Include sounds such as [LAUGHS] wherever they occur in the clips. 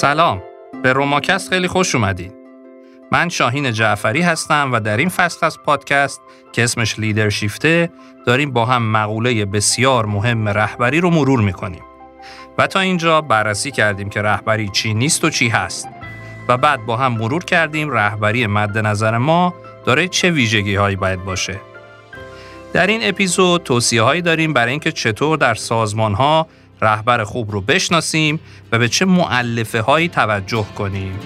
سلام. به روماکست خیلی خوش اومدین. من شاهین جعفری هستم و در این فصل از پادکست که اسمش لیدرشیفته داریم با هم مقوله بسیار مهم رهبری رو مرور می‌کنیم. و تا اینجا بررسی کردیم که رهبری چی نیست و چی هست. و بعد با هم مرور کردیم رهبری مد نظر ما داره چه ویژگی هایی باید باشه. در این اپیزود توصیه هایی داریم برای اینکه چطور در سازمان ها رهبر خوب رو بشناسیم و به چه معلفه هایی توجه کنیم.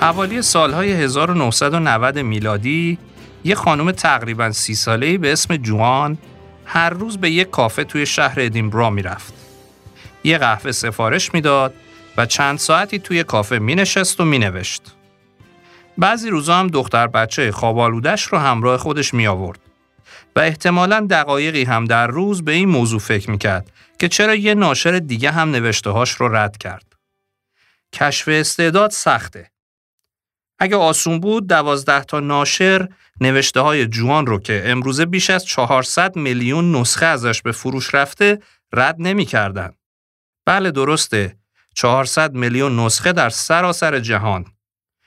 حوالی سالهای 1990 میلادی یه خانم تقریبا سی ساله‌ای به اسم جوان هر روز به یک کافه توی شهر ادینبرا می‌رفت. یه قهوه سفارش می‌داد و چند ساعتی توی کافه می نشست و می نوشت. بعضی روزا هم دختر بچه خوابالودش رو همراه خودش می آورد و احتمالا دقایقی هم در روز به این موضوع فکر می کرد که چرا یه ناشر دیگه هم نوشتهاش رو رد کرد. کشف استعداد سخته. اگه آسون بود دوازده تا ناشر نوشته های جوان رو که امروزه بیش از 400 میلیون نسخه ازش به فروش رفته رد نمی کردن. بله درسته. 400 میلیون نسخه در سراسر جهان.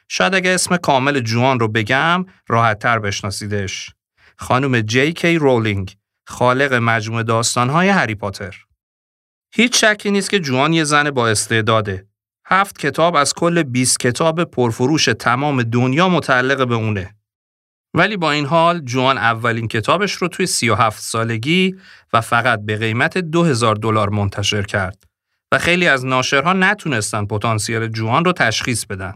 شاید اگه اسم کامل جوان رو بگم راحت تر بشناسیدش. خانم جی کی رولینگ خالق مجموعه داستانهای هری پاتر. هیچ شکی نیست که جوان یه زن با استعداده. هفت کتاب از کل 20 کتاب پرفروش تمام دنیا متعلق به اونه. ولی با این حال جوان اولین کتابش رو توی 37 سالگی و فقط به قیمت 2000 دلار منتشر کرد. خیلی از ناشرها نتونستن پتانسیل جوان رو تشخیص بدن.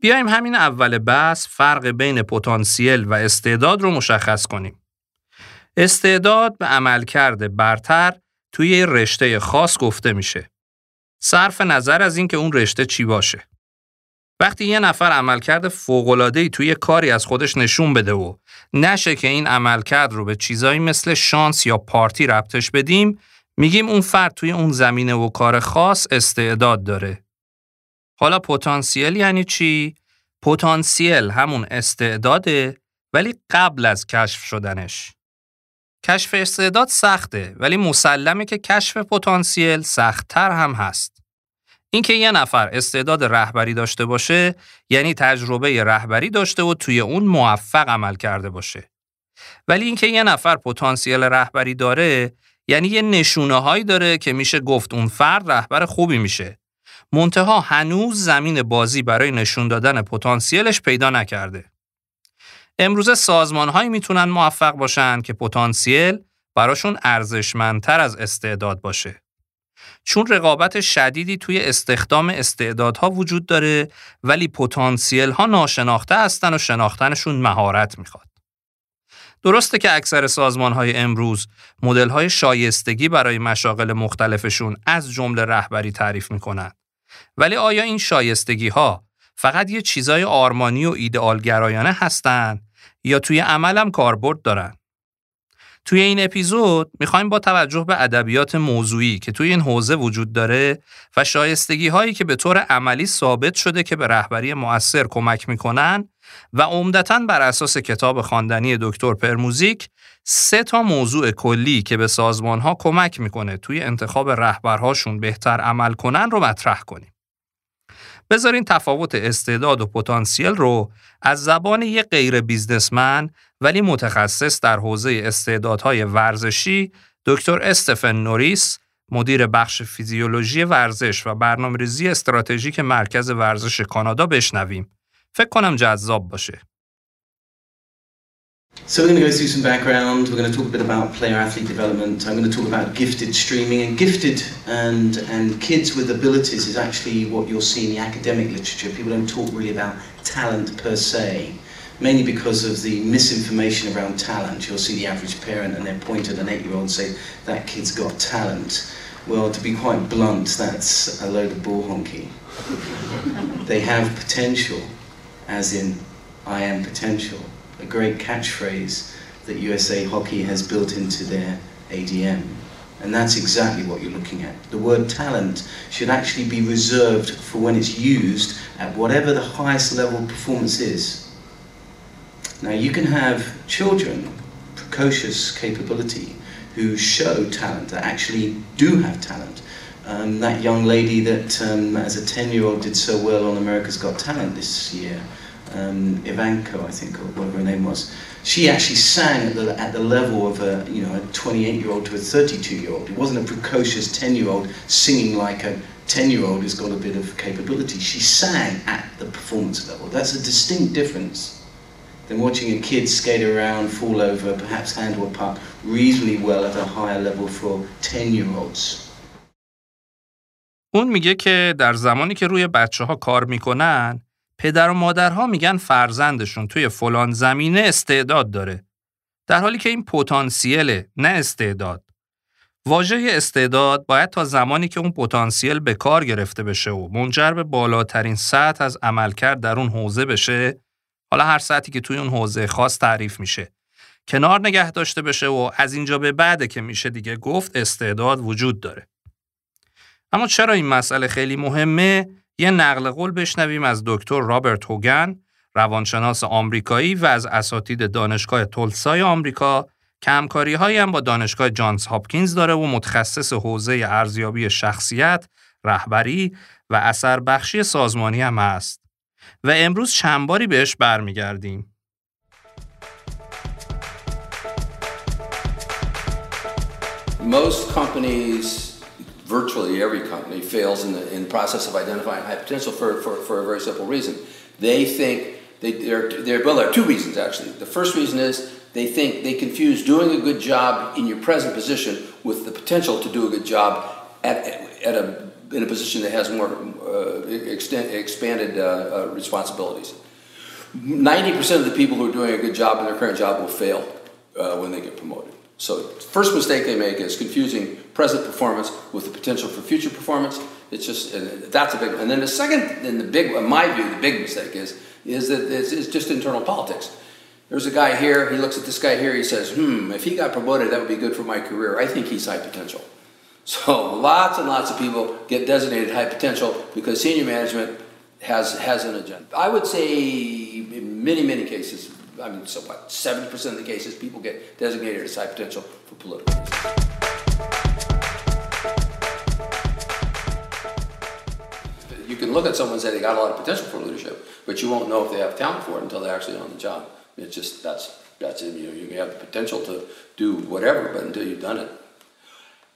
بیایم همین اول بحث فرق بین پتانسیل و استعداد رو مشخص کنیم. استعداد به عملکرد برتر توی رشته خاص گفته میشه. صرف نظر از اینکه اون رشته چی باشه. وقتی یه نفر عملکرد فوق‌العاده‌ای توی کاری از خودش نشون بده و نشه که این عملکرد رو به چیزایی مثل شانس یا پارتی ربطش بدیم میگیم اون فرد توی اون زمینه و کار خاص استعداد داره. حالا پتانسیل یعنی چی؟ پتانسیل همون استعداده ولی قبل از کشف شدنش. کشف استعداد سخته ولی مسلمه که کشف پتانسیل سختتر هم هست. اینکه یه نفر استعداد رهبری داشته باشه یعنی تجربه رهبری داشته و توی اون موفق عمل کرده باشه. ولی اینکه یه نفر پتانسیل رهبری داره یعنی یه نشونه هایی داره که میشه گفت اون فرد رهبر خوبی میشه. منتها هنوز زمین بازی برای نشون دادن پتانسیلش پیدا نکرده. امروزه سازمان هایی می‌تونن موفق باشن که پتانسیل براشون ارزشمندتر از استعداد باشه. چون رقابت شدیدی توی استخدام استعدادها وجود داره ولی پتانسیل ها ناشناخته هستن و شناختنشون مهارت می‌خواد. درسته که اکثر سازمان های امروز مدل های شایستگی برای مشاغل مختلفشون از جمله رهبری تعریف می‌کنن. ولی آیا این شایستگی ها فقط یه چیزای آرمانی و ایدئالگرایانه هستند یا توی عملم کاربرد دارن؟ توی این اپیزود می‌خوایم با توجه به ادبیات موضوعی که توی این حوزه وجود داره و شایستگی هایی که به طور عملی ثابت شده که به رهبری مؤثر کمک می‌کنن و عمدتا بر اساس کتاب خواندنی دکتر پرموزیک سه تا موضوع کلی که به سازمان ها کمک می‌کنه توی انتخاب رهبرهاشون بهتر عمل کنن رو مطرح کنیم. بذارین تفاوت استعداد و پتانسیل رو از زبان یک غیر بیزنسمن ولی متخصص در حوزه استعدادهای ورزشی دکتر استفن نوریس مدیر بخش فیزیولوژی ورزش و برنامه‌ریزی استراتژیک مرکز ورزش کانادا بشنویم. فکر کنم جذاب باشه. So we're going to go through some background. We're going to talk a bit about player-athlete development. I'm going to talk about gifted streaming. And gifted and, and kids with abilities is actually what you'll see in the academic literature. People don't talk really about talent per se, mainly because of the misinformation around talent. You'll see the average parent and they point at an eight-year-old and say, that kid's got talent. Well, to be quite blunt, that's a load of bull honky. they have potential, as in, I am potential a great catchphrase that USA Hockey has built into their ADM. And that's exactly what you're looking at. The word talent should actually be reserved for when it's used at whatever the highest level performance is. Now, you can have children, precocious capability, who show talent, that actually do have talent. Um, that young lady that, um, as a 10 year old, did so well on America's Got Talent this year, um, Ivanka, I think, or whatever her name was, she actually sang at the, at the level of a, you know, a 28 year old to a 32 year old. It wasn't a precocious 10 year old singing like a 10 year old who's got a bit of capability. She sang at the performance level. That's a distinct difference than watching a kid skate around, fall over, perhaps handle a puck reasonably well at a higher level for 10 year olds. اون میگه که در زمانی که روی بچه ها کار می‌کنن پدر و مادرها میگن فرزندشون توی فلان زمینه استعداد داره. در حالی که این پتانسیله نه استعداد. واژه استعداد باید تا زمانی که اون پتانسیل به کار گرفته بشه و منجر به بالاترین سطح از عملکرد در اون حوزه بشه حالا هر سطحی که توی اون حوزه خاص تعریف میشه کنار نگه داشته بشه و از اینجا به بعده که میشه دیگه گفت استعداد وجود داره اما چرا این مسئله خیلی مهمه یه نقل قول بشنویم از دکتر رابرت هوگن روانشناس آمریکایی و از اساتید دانشگاه تولسای آمریکا که همکاری هم با دانشگاه جانز هاپکینز داره و متخصص حوزه ارزیابی شخصیت، رهبری و اثر بخشی سازمانی هم هست. و امروز چند باری بهش برمیگردیم. Most companies virtually every company fails in the, in the process of identifying high potential for, for, for a very simple reason. They think, they, they're, they're, well, there are two reasons actually. The first reason is they think they confuse doing a good job in your present position with the potential to do a good job at, at a, in a position that has more uh, extent, expanded uh, uh, responsibilities. 90% of the people who are doing a good job in their current job will fail uh, when they get promoted. So, first mistake they make is confusing present performance with the potential for future performance. It's just that's a big. And then the second, and the big, in my view, the big mistake is is that it's, it's just internal politics. There's a guy here. He looks at this guy here. He says, "Hmm, if he got promoted, that would be good for my career. I think he's high potential." [LAUGHS] So lots and lots of people get designated high potential because senior management has has an agenda. I would say in many many cases, I mean, so what, 70% of the cases, people get designated as high potential for political. You can look at someone and say they got a lot of potential for leadership, but you won't know if they have talent for it until they're actually on the job. It's just, that's, that's it. You know, you may have the potential to do whatever, but until you've done it.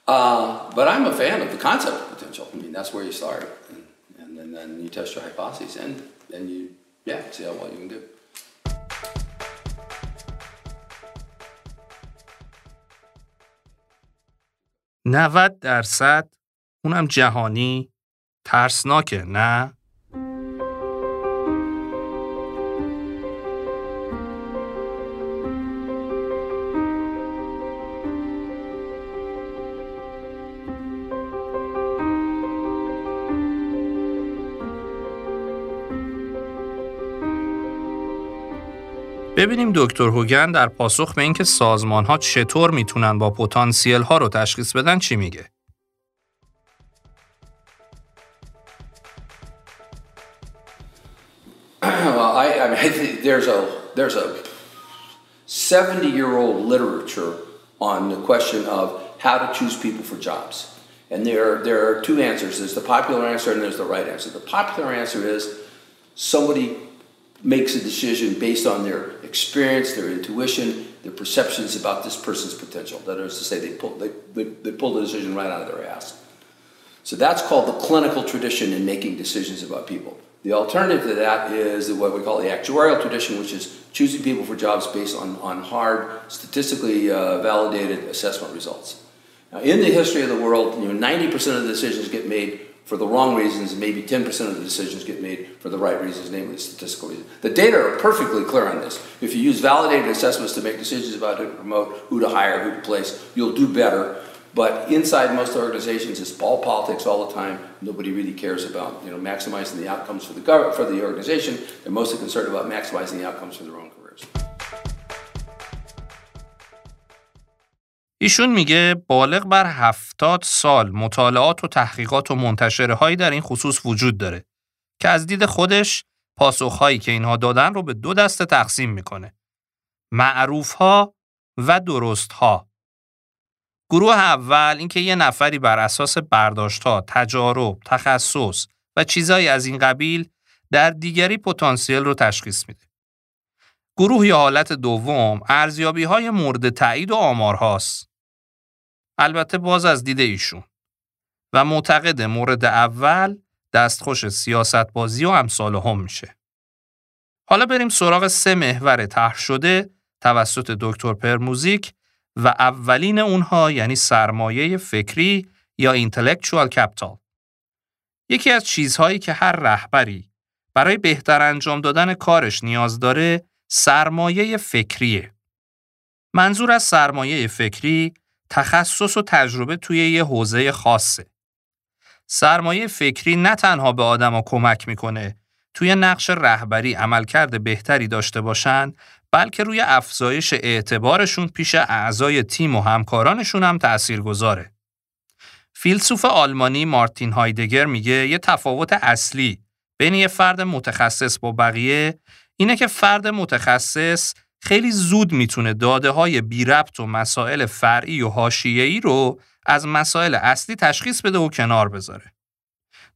Uh, but I'm a fan of the concept of potential. I mean, that's where you start. And, and, and then you test your hypotheses and, and you, yeah, see how well you can do. 90 درصد اونم جهانی ترسناکه نه؟ ببینیم دکتر هوگن در پاسخ به اینکه سازمان ها چطور می‌تونن با پتانسیل ها رو تشخیص بدن چی میگه؟ well, I, I mean, I think there's a there's a 70 year old literature on the question of how to choose people for jobs. And there, there are two answers. There's the popular answer and there's the right answer. The popular answer is somebody makes a decision based on their experience, their intuition, their perceptions about this person's potential. That is to say, they pull, they, they, they pull the decision right out of their ass. So that's called the clinical tradition in making decisions about people. The alternative to that is what we call the actuarial tradition, which is choosing people for jobs based on, on hard, statistically uh, validated assessment results. Now, in the history of the world, you know, 90% of the decisions get made for the wrong reasons, maybe 10% of the decisions get made for the right reasons, namely statistical reasons. The data are perfectly clear on this. If you use validated assessments to make decisions about who to promote, who to hire, who to place, you'll do better. But inside most organizations, it's all politics all the time. Nobody really cares about you know maximizing the outcomes for the for the organization. They're mostly concerned about maximizing the outcomes for their own careers. ایشون میگه بالغ بر هفتاد سال مطالعات و تحقیقات و منتشره هایی در این خصوص وجود داره که از دید خودش پاسخهایی که اینها دادن رو به دو دسته تقسیم می‌کنه. معروف ها و درست ها. گروه اول اینکه یه نفری بر اساس برداشت ها، تجارب، تخصص و چیزایی از این قبیل در دیگری پتانسیل رو تشخیص میده. گروه یا حالت دوم ارزیابی های مورد تایید و آمارهاست. البته باز از دید ایشون و معتقد مورد اول دستخوش سیاست بازی و امثال هم میشه. حالا بریم سراغ سه محور طرح شده توسط دکتر پرموزیک و اولین اونها یعنی سرمایه فکری یا intellectual capital. یکی از چیزهایی که هر رهبری برای بهتر انجام دادن کارش نیاز داره سرمایه فکریه. منظور از سرمایه فکری تخصص و تجربه توی یه حوزه خاصه. سرمایه فکری نه تنها به آدما کمک می‌کنه توی نقش رهبری عملکرد بهتری داشته باشن بلکه روی افزایش اعتبارشون پیش اعضای تیم و همکارانشون هم تأثیر گذاره. فیلسوف آلمانی مارتین هایدگر میگه یه تفاوت اصلی بین یه فرد متخصص با بقیه اینه که فرد متخصص خیلی زود می‌تونه داده های بی ربط و مسائل فرعی و حاشیه‌ای رو از مسائل اصلی تشخیص بده و کنار بذاره.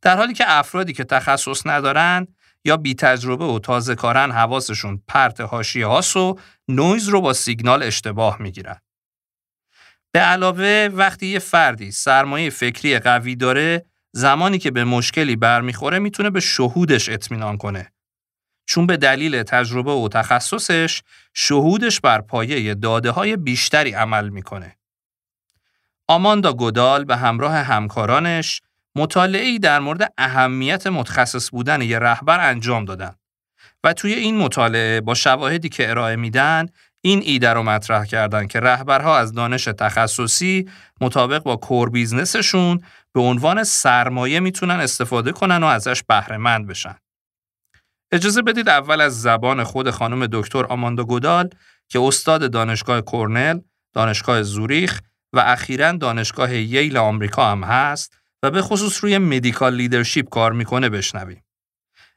در حالی که افرادی که تخصص ندارن یا بی تجربه و تازه کارن حواسشون پرت حاشیه هاست و نویز رو با سیگنال اشتباه می‌گیرن. به علاوه وقتی یه فردی سرمایه فکری قوی داره زمانی که به مشکلی برمیخوره می‌تونه به شهودش اطمینان کنه چون به دلیل تجربه و تخصصش شهودش بر پایه داده های بیشتری عمل می‌کنه. آماندا گودال به همراه همکارانش مطالعه‌ای در مورد اهمیت متخصص بودن یه رهبر انجام دادن و توی این مطالعه با شواهدی که ارائه میدن این ایده رو مطرح کردن که رهبرها از دانش تخصصی مطابق با کور بیزنسشون به عنوان سرمایه می‌تونن استفاده کنن و ازش بهره مند بشن. اجازه بدید اول از زبان خود خانم دکتر آماندا گودال که استاد دانشگاه کورنل، دانشگاه زوریخ و اخیرا دانشگاه ییل آمریکا هم هست و به خصوص روی medical leadership کار می‌کنه بشنویم.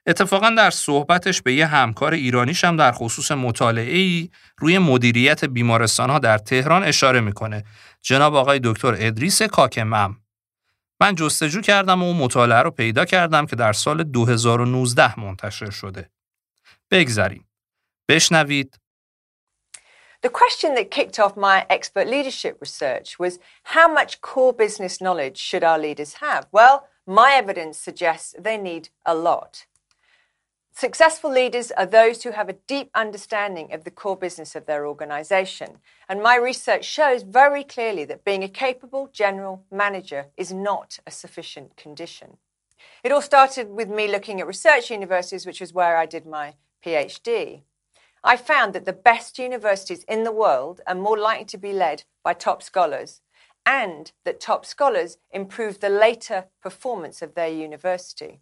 اتفاقا در صحبتش به یه همکار ایرانیش هم در خصوص مطالعه روی مدیریت بیمارستان ها در تهران اشاره می‌کنه جناب آقای دکتر ادریس کاکمم من جستجو کردم و اون مطالعه رو پیدا کردم که در سال 2019 منتشر شده. بگذریم. بشنوید. The question that kicked off my expert leadership research was how much core business knowledge should our leaders have? Well, my evidence suggests they need a lot. Successful leaders are those who have a deep understanding of the core business of their organization. And my research shows very clearly that being a capable general manager is not a sufficient condition. It all started with me looking at research universities, which is where I did my PhD. I found that the best universities in the world are more likely to be led by top scholars, and that top scholars improve the later performance of their university.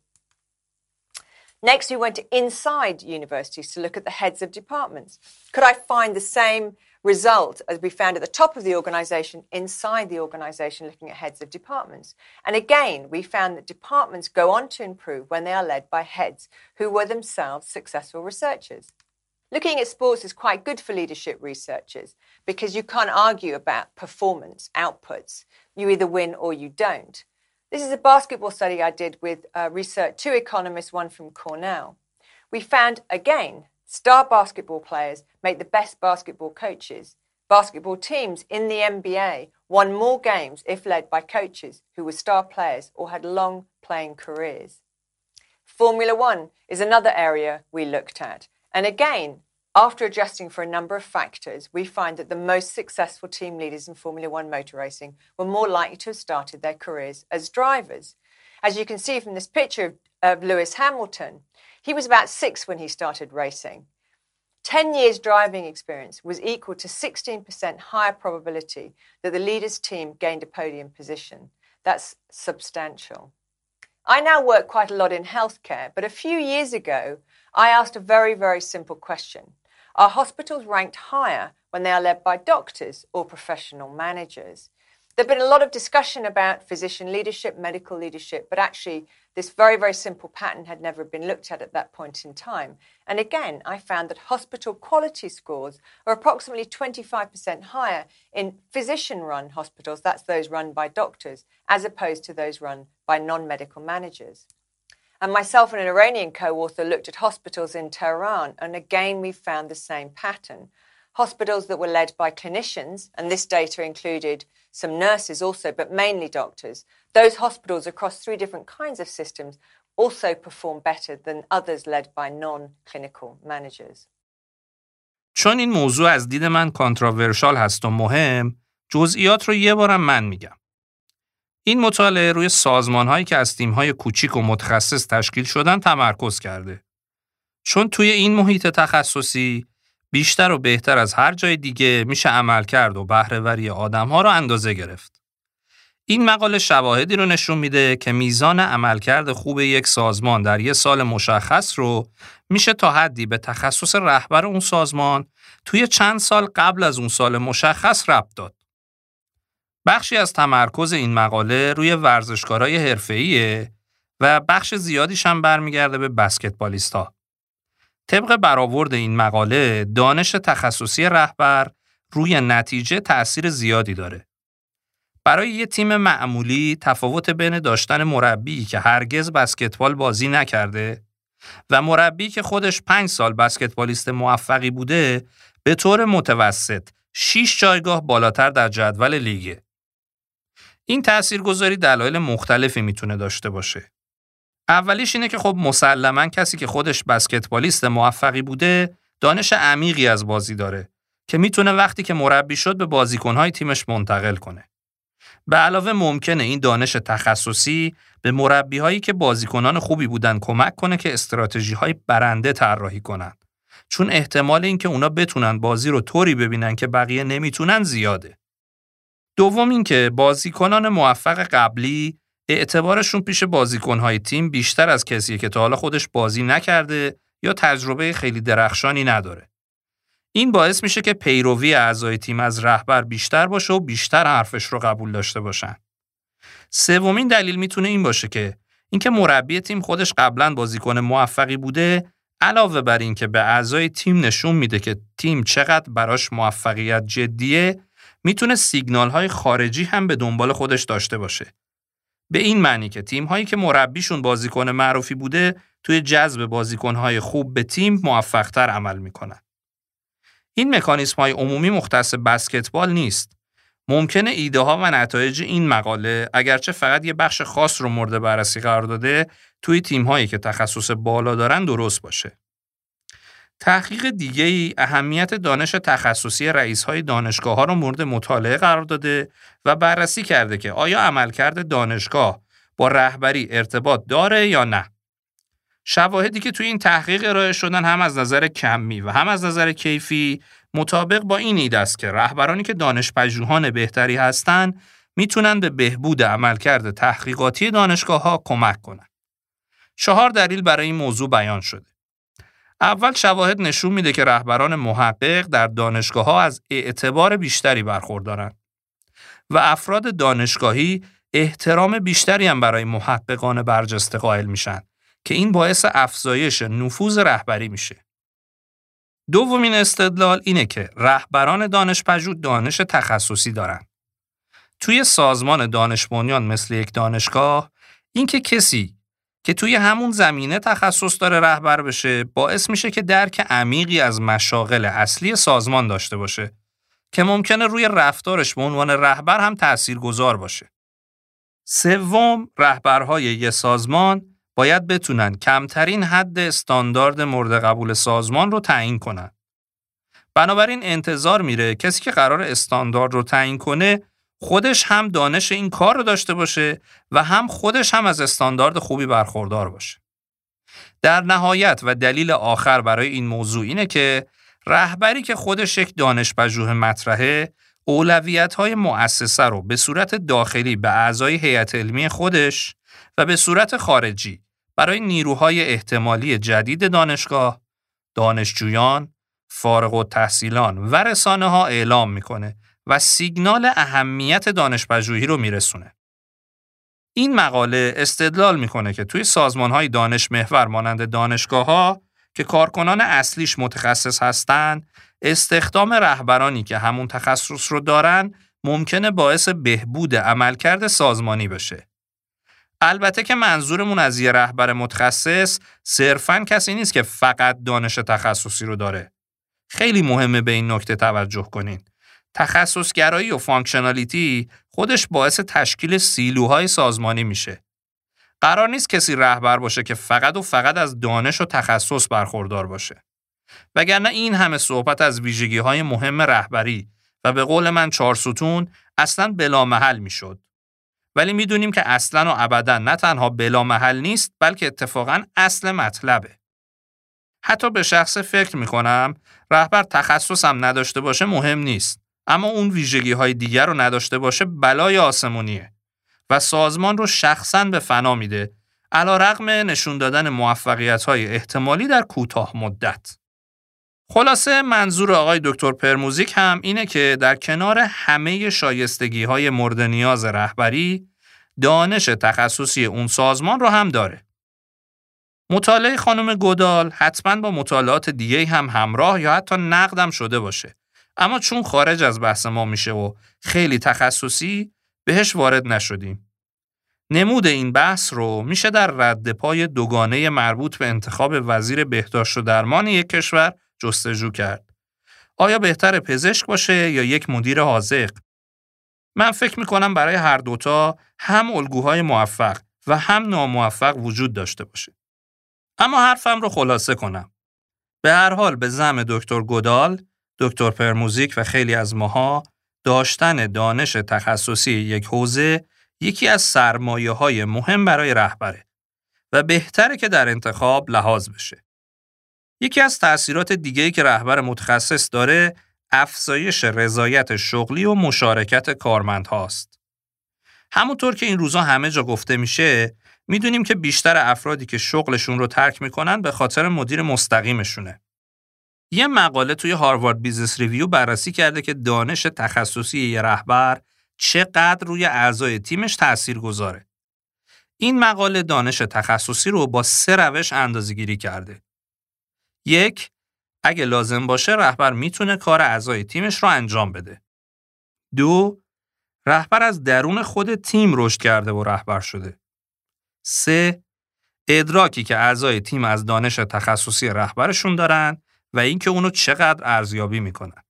Next, we went inside universities to look at the heads of departments. Could I find the same result as we found at the top of the organization inside the organization looking at heads of departments? And again, we found that departments go on to improve when they are led by heads who were themselves successful researchers. Looking at sports is quite good for leadership researchers because you can't argue about performance outputs. You either win or you don't. This is a basketball study I did with uh, research, two economists, one from Cornell. We found again, star basketball players make the best basketball coaches. Basketball teams in the NBA won more games if led by coaches who were star players or had long playing careers. Formula One is another area we looked at. And again, after adjusting for a number of factors, we find that the most successful team leaders in Formula One motor racing were more likely to have started their careers as drivers. As you can see from this picture of, Lewis Hamilton, he was about six when he started racing. 10 years driving experience was equal to 16% higher probability that the leader's team gained a podium position. That's substantial. I now work quite a lot in healthcare, but a few years ago, I asked a very, very simple question are hospitals ranked higher when they are led by doctors or professional managers. There's been a lot of discussion about physician leadership, medical leadership, but actually, this very, very simple pattern had never been looked at at that point in time. And again, I found that hospital quality scores are approximately 25% higher in physician run hospitals, that's those run by doctors, as opposed to those run by non medical managers. And myself and an Iranian co author looked at hospitals in Tehran, and again, we found the same pattern. Hospitals that were led by clinicians, and this data included some nurses also, but mainly doctors, those hospitals across three different kinds of systems also perform better than others led by non-clinical managers. چون این موضوع از دید من کانتراورشال هست و مهم، جزئیات رو یه بارم من میگم. این مطالعه روی سازمان هایی که از تیم های کوچیک و متخصص تشکیل شدن تمرکز کرده. چون توی این محیط تخصصی بیشتر و بهتر از هر جای دیگه میشه عمل کرد و بهرهوری آدم ها رو اندازه گرفت. این مقاله شواهدی رو نشون میده که میزان عملکرد خوب یک سازمان در یک سال مشخص رو میشه تا حدی به تخصص رهبر اون سازمان توی چند سال قبل از اون سال مشخص ربط داد. بخشی از تمرکز این مقاله روی ورزشکارای حرفه‌ایه و بخش زیادیش هم برمیگرده به بسکتبالیستا. طبق برآورد این مقاله دانش تخصصی رهبر روی نتیجه تأثیر زیادی داره. برای یه تیم معمولی تفاوت بین داشتن مربی که هرگز بسکتبال بازی نکرده و مربی که خودش پنج سال بسکتبالیست موفقی بوده به طور متوسط 6 جایگاه بالاتر در جدول لیگه. این تاثیرگذاری دلایل مختلفی می‌تونه داشته باشه. اولیش اینه که خب مسلما کسی که خودش بسکتبالیست موفقی بوده دانش عمیقی از بازی داره که می‌تونه وقتی که مربی شد به بازیکنهای تیمش منتقل کنه. به علاوه ممکنه این دانش تخصصی به مربی هایی که بازیکنان خوبی بودن کمک کنه که استراتژی های برنده طراحی کنند. چون احتمال اینکه اونا بتونن بازی رو طوری ببینن که بقیه نمی‌تونن زیاده. دوم اینکه بازیکنان موفق قبلی اعتبارشون پیش بازیکنهای تیم بیشتر از کسی که تا حالا خودش بازی نکرده یا تجربه خیلی درخشانی نداره. این باعث میشه که پیروی اعضای تیم از رهبر بیشتر باشه و بیشتر حرفش رو قبول داشته باشن. سومین دلیل می‌تونه این باشه که اینکه مربی تیم خودش قبلا بازیکن موفقی بوده علاوه بر اینکه به اعضای تیم نشون میده که تیم چقدر براش موفقیت جدیه می‌تونه سیگنال های خارجی هم به دنبال خودش داشته باشه. به این معنی که تیم هایی که مربیشون بازیکن معروفی بوده توی جذب بازیکن های خوب به تیم موفقتر عمل می‌کنن. این مکانیسم های عمومی مختص بسکتبال نیست. ممکنه ایده ها و نتایج این مقاله اگرچه فقط یه بخش خاص رو مورد بررسی قرار داده توی تیم هایی که تخصص بالا دارن درست باشه. تحقیق دیگه ای اهمیت دانش تخصصی رئیس های دانشگاه ها رو مورد مطالعه قرار داده و بررسی کرده که آیا عملکرد دانشگاه با رهبری ارتباط داره یا نه. شواهدی که توی این تحقیق ارائه شدن هم از نظر کمی و هم از نظر کیفی مطابق با این ایده است که رهبرانی که دانش پژوهان بهتری هستند می‌تونن به بهبود عملکرد تحقیقاتی دانشگاه ها کمک کنند. چهار دلیل برای این موضوع بیان شده. اول شواهد نشون میده که رهبران محقق در دانشگاه ها از اعتبار بیشتری برخوردارند و افراد دانشگاهی احترام بیشتری هم برای محققان برجسته قائل میشن که این باعث افزایش نفوذ رهبری میشه. دومین استدلال اینه که رهبران دانش پژوه دانش تخصصی دارن. توی سازمان دانش مثل یک دانشگاه اینکه کسی که توی همون زمینه تخصص داره رهبر بشه باعث میشه که درک عمیقی از مشاغل اصلی سازمان داشته باشه که ممکنه روی رفتارش به عنوان رهبر هم تأثیر گذار باشه. سوم، رهبرهای یه سازمان باید بتونن کمترین حد استاندارد مورد قبول سازمان رو تعیین کنن. بنابراین انتظار میره کسی که قرار استاندارد رو تعیین کنه خودش هم دانش این کار رو داشته باشه و هم خودش هم از استاندارد خوبی برخوردار باشه. در نهایت و دلیل آخر برای این موضوع اینه که رهبری که خودش یک دانش پژوه مطرحه اولویت های مؤسسه رو به صورت داخلی به اعضای هیئت علمی خودش و به صورت خارجی برای نیروهای احتمالی جدید دانشگاه، دانشجویان فارغ و تحصیلان و رسانه ها اعلام می‌کنه و سیگنال اهمیت دانش رو میرسونه. این مقاله استدلال می‌کنه که توی سازمان های دانش محور مانند دانشگاه ها که کارکنان اصلیش متخصص هستند، استخدام رهبرانی که همون تخصص رو دارن ممکنه باعث بهبود عملکرد سازمانی بشه. البته که منظورمون از یه رهبر متخصص صرفاً کسی نیست که فقط دانش تخصصی رو داره. خیلی مهمه به این نکته توجه کنین. تخصصگرایی و functionality خودش باعث تشکیل سیلوهای سازمانی میشه. قرار نیست کسی رهبر باشه که فقط و فقط از دانش و تخصص برخوردار باشه. وگرنه این همه صحبت از ویژگی های مهم رهبری و به قول من چهار ستون اصلا بلا محل می‌شد. ولی می‌دونیم که اصلا و ابدا نه تنها بلا محل نیست بلکه اتفاقا اصل مطلبه. حتی به شخص فکر می‌کنم رهبر تخصصم نداشته باشه مهم نیست. اما اون ویژگی های دیگر رو نداشته باشه بلای آسمونیه و سازمان رو شخصا به فنا میده علا رقم نشون دادن موفقیت های احتمالی در کوتاه مدت. خلاصه منظور آقای دکتر پرموزیک هم اینه که در کنار همه شایستگی های مورد نیاز رهبری دانش تخصصی اون سازمان رو هم داره. مطالعه خانم گودال حتما با مطالعات دیگه هم همراه یا حتی نقدم شده باشه. اما چون خارج از بحث ما میشه و خیلی تخصصی بهش وارد نشدیم. نمود این بحث رو میشه در رد پای دوگانه مربوط به انتخاب وزیر بهداشت و درمان یک کشور جستجو کرد. آیا بهتر پزشک باشه یا یک مدیر حاضق؟ من فکر می‌کنم برای هر دوتا هم الگوهای موفق و هم ناموفق وجود داشته باشه. اما حرفم رو خلاصه کنم. به هر حال به زم دکتر گودال دکتر پرموزیک و خیلی از ماها داشتن دانش تخصصی یک حوزه یکی از سرمایه های مهم برای رهبره و بهتره که در انتخاب لحاظ بشه. یکی از تأثیرات دیگه‌ای که رهبر متخصص داره افزایش رضایت شغلی و مشارکت کارمند هاست. همونطور که این روزا همه جا گفته میشه می‌دونیم که بیشتر افرادی که شغلشون رو ترک می‌کنن به خاطر مدیر مستقیمشونه. یه مقاله توی Harvard Business Review بررسی کرده که دانش تخصصی یه رهبر چقدر روی اعضای تیمش تأثیر گذاره. این مقاله دانش تخصصی رو با سه روش اندازه‌گیری کرده. یک، اگه لازم باشه رهبر می‌تونه کار اعضای تیمش رو انجام بده. دو، رهبر از درون خود تیم رشد کرده و رهبر شده. سه، ادراکی که اعضای تیم از دانش تخصصی رهبرشون دارن و اینکه اونو چقدر ارزیابی می‌کنن.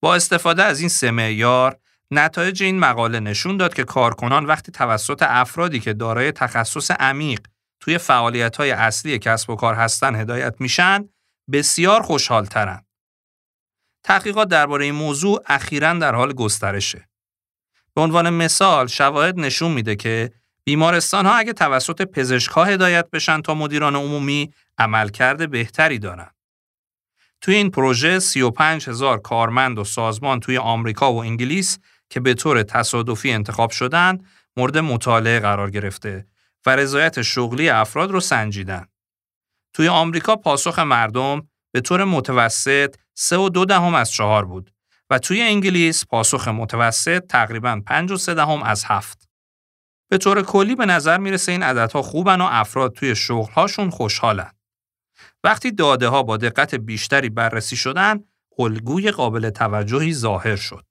با استفاده از این سه معیار نتایج این مقاله نشون داد که کارکنان وقتی توسط افرادی که دارای تخصص عمیق توی فعالیت‌های اصلی کسب و کار هستن هدایت میشن بسیار خوشحالترن. تحقیقات درباره این موضوع اخیرا در حال گسترشه. به عنوان مثال شواهد نشون میده که بیمارستان ها اگه توسط پزشک ها هدایت بشن تا مدیران عمومی عملکرد بهتری دارن. توی این پروژه 35 هزار کارمند و سازمان توی آمریکا و انگلیس که به طور تصادفی انتخاب شدن مورد مطالعه قرار گرفته و رضایت شغلی افراد رو سنجیدن. توی آمریکا پاسخ مردم به طور متوسط 3 و دو دهم از چهار بود و توی انگلیس پاسخ متوسط تقریبا 5 و 3 دهم از هفت. به طور کلی به نظر می‌رسه این عددها خوبن و افراد توی شغلهاشون خوشحالن. وقتی داده ها با دقت بیشتری بررسی شدن، الگوی قابل توجهی ظاهر شد.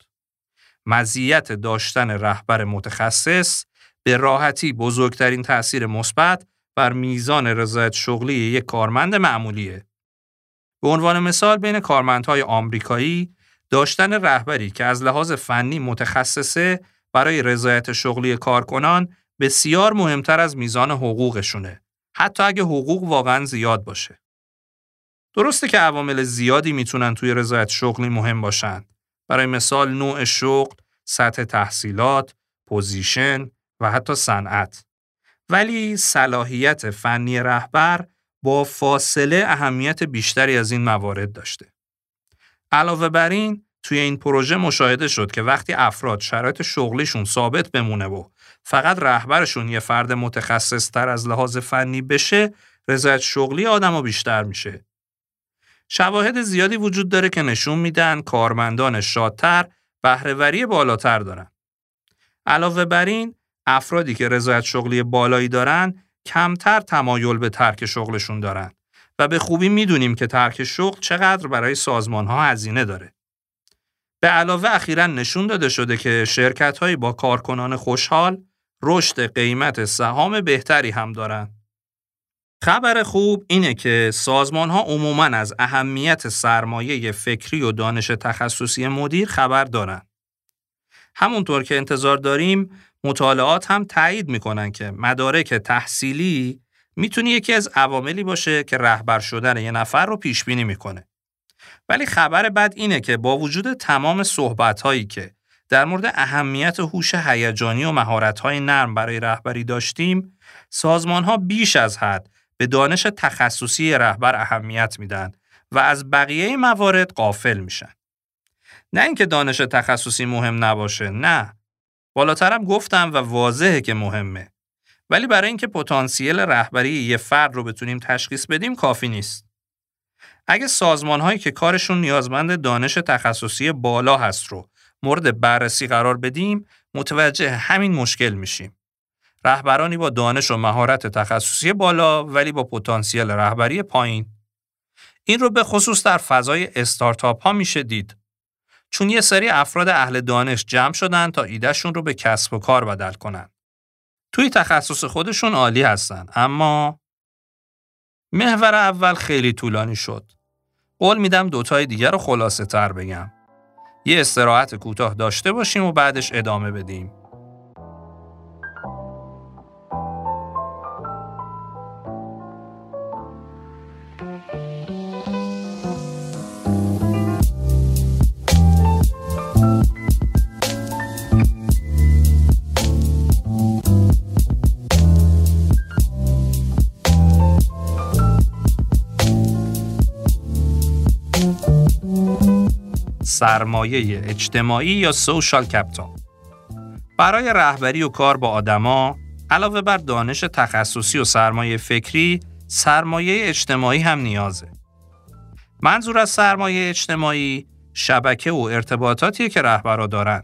مزیت داشتن رهبر متخصص به راحتی بزرگترین تأثیر مثبت بر میزان رضایت شغلی یک کارمند معمولیه. به عنوان مثال بین کارمندهای آمریکایی داشتن رهبری که از لحاظ فنی متخصصه برای رضایت شغلی کارکنان بسیار مهمتر از میزان حقوقشونه. حتی اگه حقوق واقعا زیاد باشه. درسته که عوامل زیادی می‌تونن توی رضایت شغلی مهم باشن. برای مثال نوع شغل، سطح تحصیلات، پوزیشن و حتی صنعت. ولی صلاحیت فنی رهبر با فاصله اهمیت بیشتری از این موارد داشته. علاوه بر این، توی این پروژه مشاهده شد که وقتی افراد شرایط شغلیشون ثابت بمونه و فقط رهبرشون یه فرد متخصص تر از لحاظ فنی بشه، رضایت شغلی آدم بیشتر میشه. شواهد زیادی وجود داره که نشون میدن کارمندان شادتر بهرهوری بالاتر دارن. علاوه بر این افرادی که رضایت شغلی بالایی دارن کمتر تمایل به ترک شغلشون دارن و به خوبی می‌دونیم که ترک شغل چقدر برای سازمان ها هزینه داره. به علاوه اخیرا نشون داده شده که شرکت با کارکنان خوشحال رشد قیمت سهام بهتری هم دارن. خبر خوب اینه که سازمان ها عموماً از اهمیت سرمایه فکری و دانش تخصصی مدیر خبر دارن. همونطور که انتظار داریم مطالعات هم تایید می‌کنن که مدارک تحصیلی می‌تونه یکی از عواملی باشه که رهبر شدن یه نفر رو پیش بینی می‌کنه. ولی خبر بد اینه که با وجود تمام صحبت هایی که در مورد اهمیت هوش هیجانی و مهارت های نرم برای رهبری داشتیم، سازمان ها بیش از حد به دانش تخصصی رهبر اهمیت میدن و از بقیه موارد قافل میشن. نه اینکه دانش تخصصی مهم نباشه، نه. بالاترم گفتم و واضحه که مهمه. ولی برای اینکه پتانسیل رهبری یه فرد رو بتونیم تشخیص بدیم کافی نیست. اگه سازمان هایی که کارشون نیازمند دانش تخصصی بالا هست رو مورد بررسی قرار بدیم متوجه همین مشکل میشیم. رهبرانی با دانش و مهارت تخصصی بالا ولی با پتانسیل رهبری پایین. این رو به خصوص در فضای استارتاپ ها میشه دید. چون یه سری افراد اهل دانش جمع شدن تا ایدهشون رو به کسب و کار بدل کنن. توی تخصص خودشون عالی هستن اما محور اول خیلی طولانی شد. قول میدم دوتای دیگر رو خلاصه تر بگم. یه استراحت کوتاه داشته باشیم و بعدش ادامه بدیم. سرمایه اجتماعی یا سوشال کپتال برای رهبری و کار با آدما علاوه بر دانش تخصصی و سرمایه فکری سرمایه اجتماعی هم نیازه. منظور از سرمایه اجتماعی شبکه و ارتباطاتی که رهبرا دارن.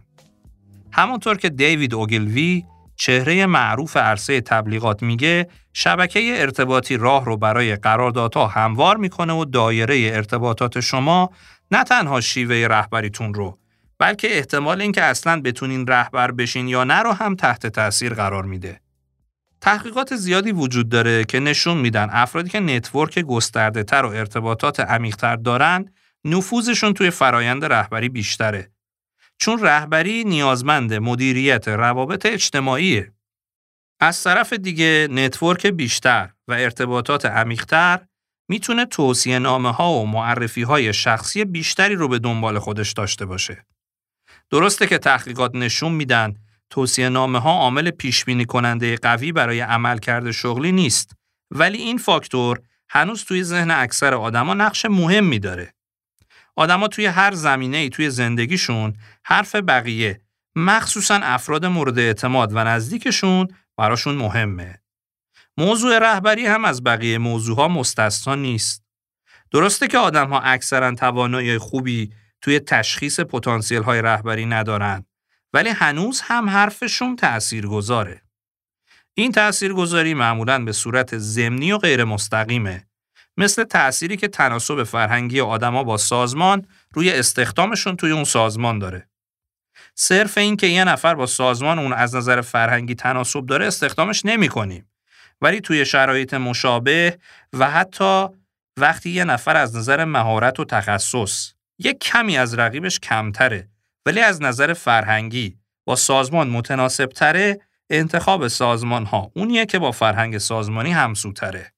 همونطور که دیوید اوگلوی چهره معروف عرصه تبلیغات میگه شبکه ارتباطی راه رو برای قراردادها هموار می‌کنه و دایره ارتباطات شما نه تنها شیوه رهبریتون رو بلکه احتمال اینکه اصلا بتونین رهبر بشین یا نه رو هم تحت تاثیر قرار میده. تحقیقات زیادی وجود داره که نشون میدن افرادی که network گسترده تر و ارتباطات عمیقتر دارن نفوذشون توی فرایند رهبری بیشتره. چون رهبری نیازمند مدیریت روابط اجتماعیه. از طرف دیگه network بیشتر و ارتباطات عمیقتر می‌تونه توصیه نامه ها و معرفی های شخصی بیشتری رو به دنبال خودش داشته باشه. درسته که تحقیقات نشون میدن توصیه نامه ها عامل پیش بینی کننده قوی برای عملکرد شغلی نیست ولی این فاکتور هنوز توی ذهن اکثر آدما نقش مهمی داره. آدما توی هر زمینه ای توی زندگیشون حرف بقیه مخصوصا افراد مورد اعتماد و نزدیکشون براشون مهمه. موضوع رهبری هم از بقیه موضوعها مستثنا نیست. درسته که آدم ها اکثرا توانایی خوبی توی تشخیص پتانسیل های رهبری ندارن ولی هنوز هم حرفشون تأثیر گذاره. این تأثیرگذاری معمولا به صورت ضمنی و غیر مستقیمه مثل تأثیری که تناسب فرهنگی آدما با سازمان روی استخدامشون توی اون سازمان داره. صرف این که یه نفر با سازمان اون از نظر فرهنگی تناسب داره استخدامش نمی کنیم. ولی توی شرایط مشابه و حتی وقتی یه نفر از نظر مهارت و تخصص یک کمی از رقیبش کمتره ولی از نظر فرهنگی با سازمان متناسب تره انتخاب سازمان ها اونیه که با فرهنگ سازمانی همسوتره.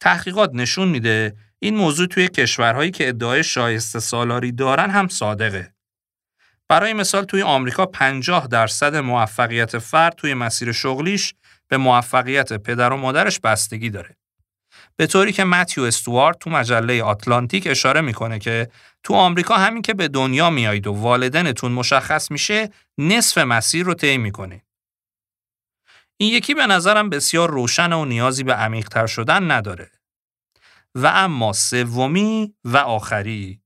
تحقیقات نشون میده این موضوع توی کشورهایی که ادعای شایسته سالاری دارن هم صادقه. برای مثال توی آمریکا 50 درصد موفقیت فرد توی مسیر شغلیش به موفقیت پدر و مادرش بستگی داره. به طوری که متیو استوارت تو مجله آتلانتیک اشاره می‌کنه که تو آمریکا همین که به دنیا میایید و والدنتون مشخص میشه نصف مسیر رو طی می‌کنه. این یکی به نظرم بسیار روشن و نیازی به عمیقتر شدن نداره. و اما سومی و آخری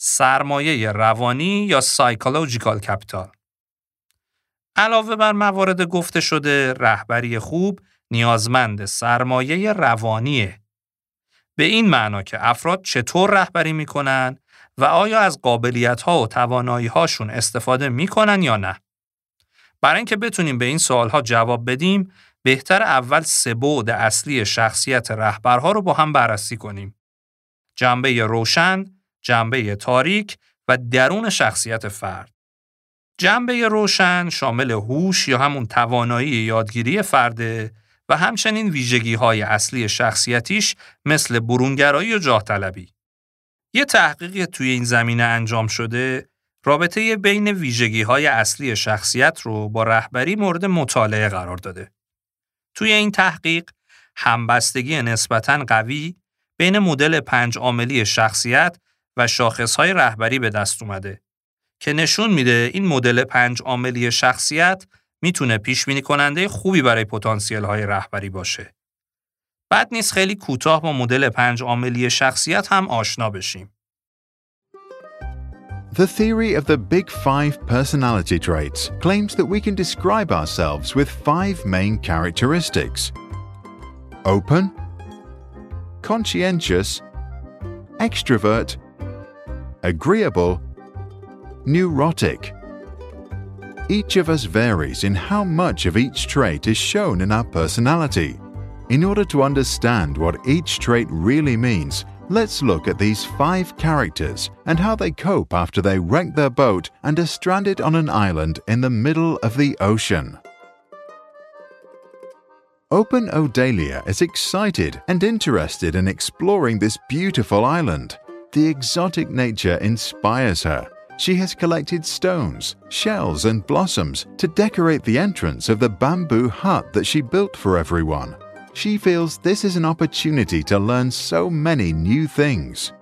سرمایه روانی یا psychological capital علاوه بر موارد گفته شده رهبری خوب نیازمند سرمایه روانیه. به این معنا که افراد چطور رهبری می‌کنن و آیا از قابلیت ها و توانایی هاشون استفاده می‌کنن یا نه. برای اینکه بتونیم به این سوال ها جواب بدیم بهتر اول سه بعد اصلی شخصیت رهبرها رو با هم بررسی کنیم. جنبه روشن، جنبه تاریک و درون شخصیت فرد. جنبه روشن شامل هوش یا همون توانایی یادگیری فرده و همچنین ویژگی های اصلی شخصیتیش مثل برونگرایی و جاه طلبی. یه تحقیقی توی این زمینه انجام شده رابطه بین ویژگی های اصلی شخصیت رو با رهبری مورد مطالعه قرار داده. توی این تحقیق همبستگی نسبتاً قوی بین مدل پنج عاملی شخصیت و شاخصهای رهبری به دست اومده که نشون میده این مدل پنج عاملی شخصیت می‌تونه پیش بینی کننده خوبی برای پتانسیل های رهبری باشه. بعد نیست خیلی کوتاه با مدل پنج عاملی شخصیت هم آشنا بشیم. The theory of the Big Five personality traits claims that we can describe ourselves with five main characteristics open, conscientious, extrovert, agreeable, neurotic. Each of us varies in how much of each trait is shown in our personality. In order to understand what each trait really means, let's look at these five characters and how they cope after they wreck their boat and are stranded on an island in the middle of the ocean. Open Odalia is excited and interested in exploring this beautiful island. The exotic nature inspires her. She has collected stones, shells, and blossoms to decorate the entrance of the bamboo hut that she built for everyone. She feels this is an opportunity to learn so many new things.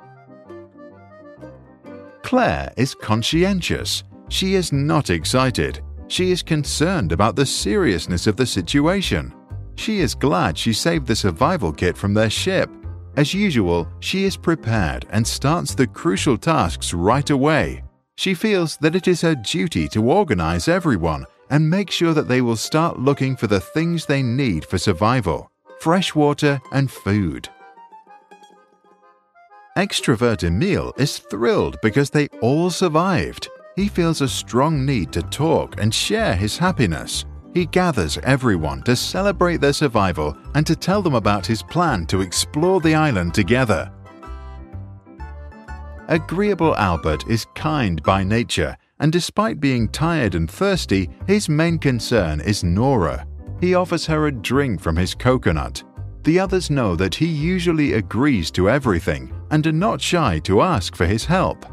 Claire is conscientious. She is not excited. She is concerned about the seriousness of the situation. She is glad she saved the survival kit from their ship. As usual, she is prepared and starts the crucial tasks right away. She feels that it is her duty to organize everyone and make sure that they will start looking for the things they need for survival fresh water and food. Extrovert Emil is thrilled because they all survived. He feels a strong need to talk and share his happiness. He gathers everyone to celebrate their survival and to tell them about his plan to explore the island together. Agreeable Albert is kind by nature, and despite being tired and thirsty, his main concern is Nora. He offers her a drink from his coconut. The others know that he usually agrees to everything and are not shy to ask for his help.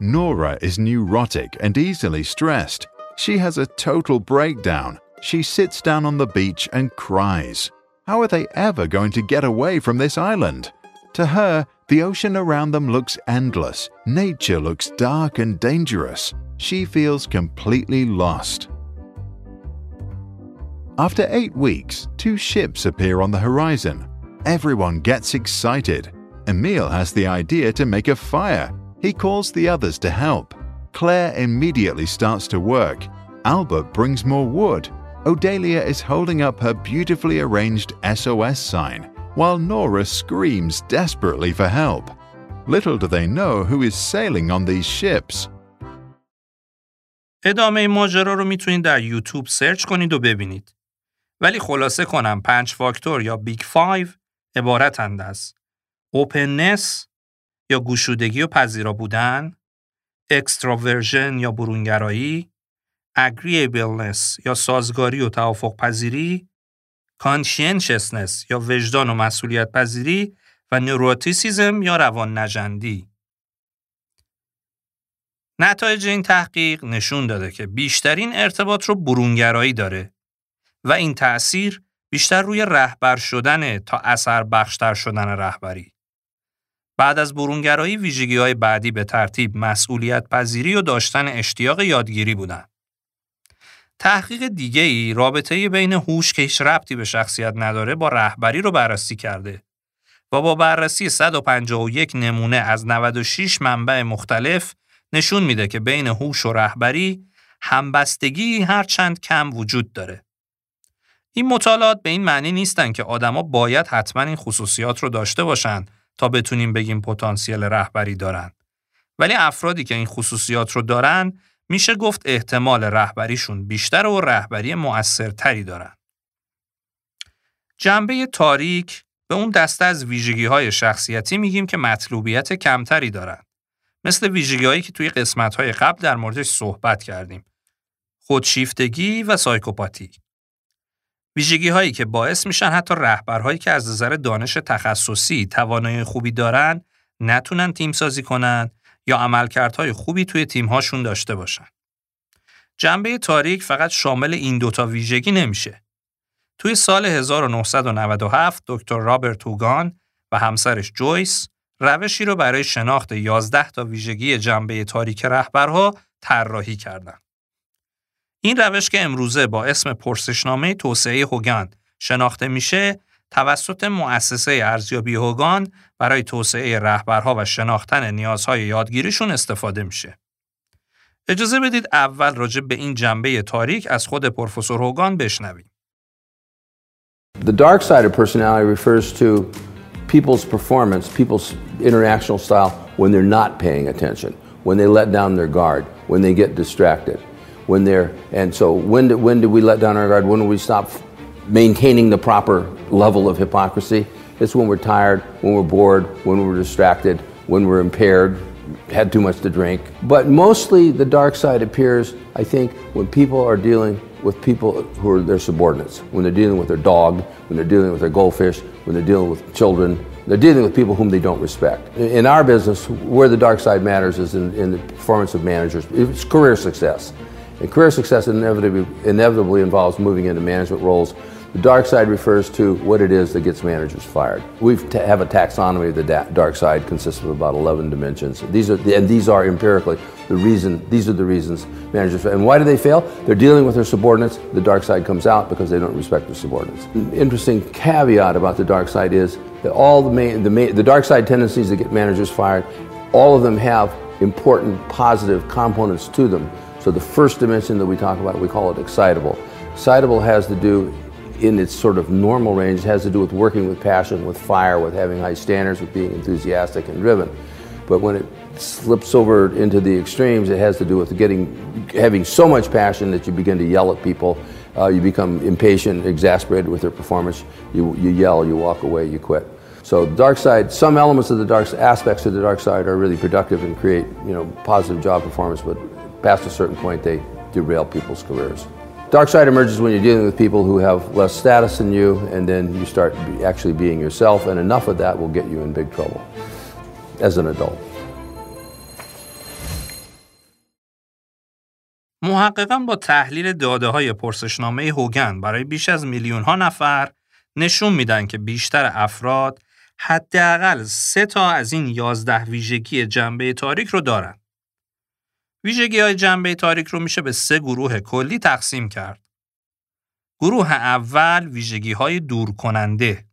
Nora is neurotic and easily stressed. She has a total breakdown. She sits down on the beach and cries. How are they ever going to get away from this island? To her, the ocean around them looks endless. Nature looks dark and dangerous. She feels completely lost. After eight weeks, two ships appear on the horizon. Everyone gets excited. Emil has the idea to make a fire. He calls the others to help. Claire immediately starts to work. Albert brings more wood. Odelia is holding up her beautifully arranged SOS sign, while Nora screams desperately for help. Little do they know who is sailing on these ships. ادامه ماجرا رو می‌تونید در یوتیوب سرچ کنید و ببینید. ولی خلاصه کنم پنج فاکتور یا بیگ فایو عبارتند از openness یا گوشودگی و پذیرا بودن، extraversion یا برونگرایی، agreeableness یا سازگاری و توافق پذیری، conscientiousness یا وجدان و مسئولیت پذیری و neuroticism یا روان‌رنجوری. نتایج این تحقیق نشون داده که بیشترین ارتباط رو برونگرایی داره و این تأثیر بیشتر روی رهبر شدن تا اثر بخشتر شدن رهبری. بعد از برونگرایی ویژگی های بعدی به ترتیب مسئولیت پذیری و داشتن اشتیاق یادگیری بودند. تحقیق دیگه ای رابطه بین هوش که هیچ ربطی به شخصیت نداره با رهبری رو بررسی کرده. و با بررسی 151 نمونه از 96 منبع مختلف نشون میده که بین هوش و رهبری همبستگی هرچند کم وجود داره. این مطالعات به این معنی نیستن که آدما باید حتما این خصوصیات رو داشته باشن تا بتونیم بگیم پتانسیل رهبری دارن. ولی افرادی که این خصوصیات رو دارن میشه گفت احتمال رهبریشون بیشتر و رهبری مؤثرتری دارن. جنبه تاریک به اون دسته از ویژگی های شخصیتی میگیم که مطلوبیت کمتری دارن. مثل ویژگی هایی که توی قسمت های قبل در موردش صحبت کردیم. خودشیفتگی و سایکوپاتی. ویژگی هایی که باعث میشن حتی رهبرهایی که از نظر دانش تخصصی توانایی خوبی دارن نتونن تیم سازی کنن یا عملکردهای خوبی توی تیمهاشون داشته باشن. جنبه تاریک فقط شامل این دوتا ویژگی نمیشه. توی سال 1997 دکتر رابرت هوگان و همسرش جویس روشی رو برای شناخت 11 تا ویژگی جنبه تاریک رهبرها طراحی کردند. این روش که امروزه با اسم پرسشنامه توسعه هوگان شناخته میشه توسط مؤسسه ارزیابی هوگان برای توسعه رهبرها و شناختن نیازهای یادگیریشون استفاده میشه. اجازه بدید اول راجع به این جنبه تاریک از خود پروفسور هوگان بشنویم. The dark side of personality refers to people's performance, people's interactional style when they're not paying attention, when they let down their guard, when they get distracted, when they're and so when do, when do we let down our guard? When do we stop maintaining the proper level of hypocrisy? It's when we're tired, when we're bored, when we're distracted, when we're impaired, had too much to drink. But mostly the dark side appears, I think, when people are dealing with people who are their subordinates, when they're dealing with their dog, when they're dealing with their goldfish, when they're dealing with children. They're dealing with people whom they don't respect. In our business, where the dark side matters is in, in the performance of managers. It's career success. And career success inevitably, inevitably involves moving into management roles the dark side refers to what it is that gets managers fired. We have a taxonomy of the da- dark side consists of about 11 dimensions. These are, and these are empirically the reason, these are the reasons managers, fail. and why do they fail? They're dealing with their subordinates. The dark side comes out because they don't respect their subordinates. An interesting caveat about the dark side is that all the main, the main, the dark side tendencies that get managers fired, all of them have important positive components to them. So the first dimension that we talk about, we call it excitable. Excitable has to do in its sort of normal range has to do with working with passion, with fire, with having high standards, with being enthusiastic and driven. But when it slips over into the extremes, it has to do with getting, having so much passion that you begin to yell at people. Uh, you become impatient, exasperated with their performance. You, you yell, you walk away, you quit. So dark side, some elements of the dark aspects of the dark side are really productive and create, you know, positive job performance. But past a certain point, they derail people's careers. Dark side emerges when you're dealing with people who have less status than you, and then you start actually being yourself, and enough of that will get you in big trouble as an adult. محققان با تحلیل داده های پرسشنامه هوگن برای بیش از میلیون ها نفر نشون میدن که بیشتر افراد حداقل سه تا از این یازده ویژگی جنبه تاریک رو دارن. ویژگی های جنبه تاریک رو میشه به سه گروه کلی تقسیم کرد. گروه اول ویژگی های دور کننده.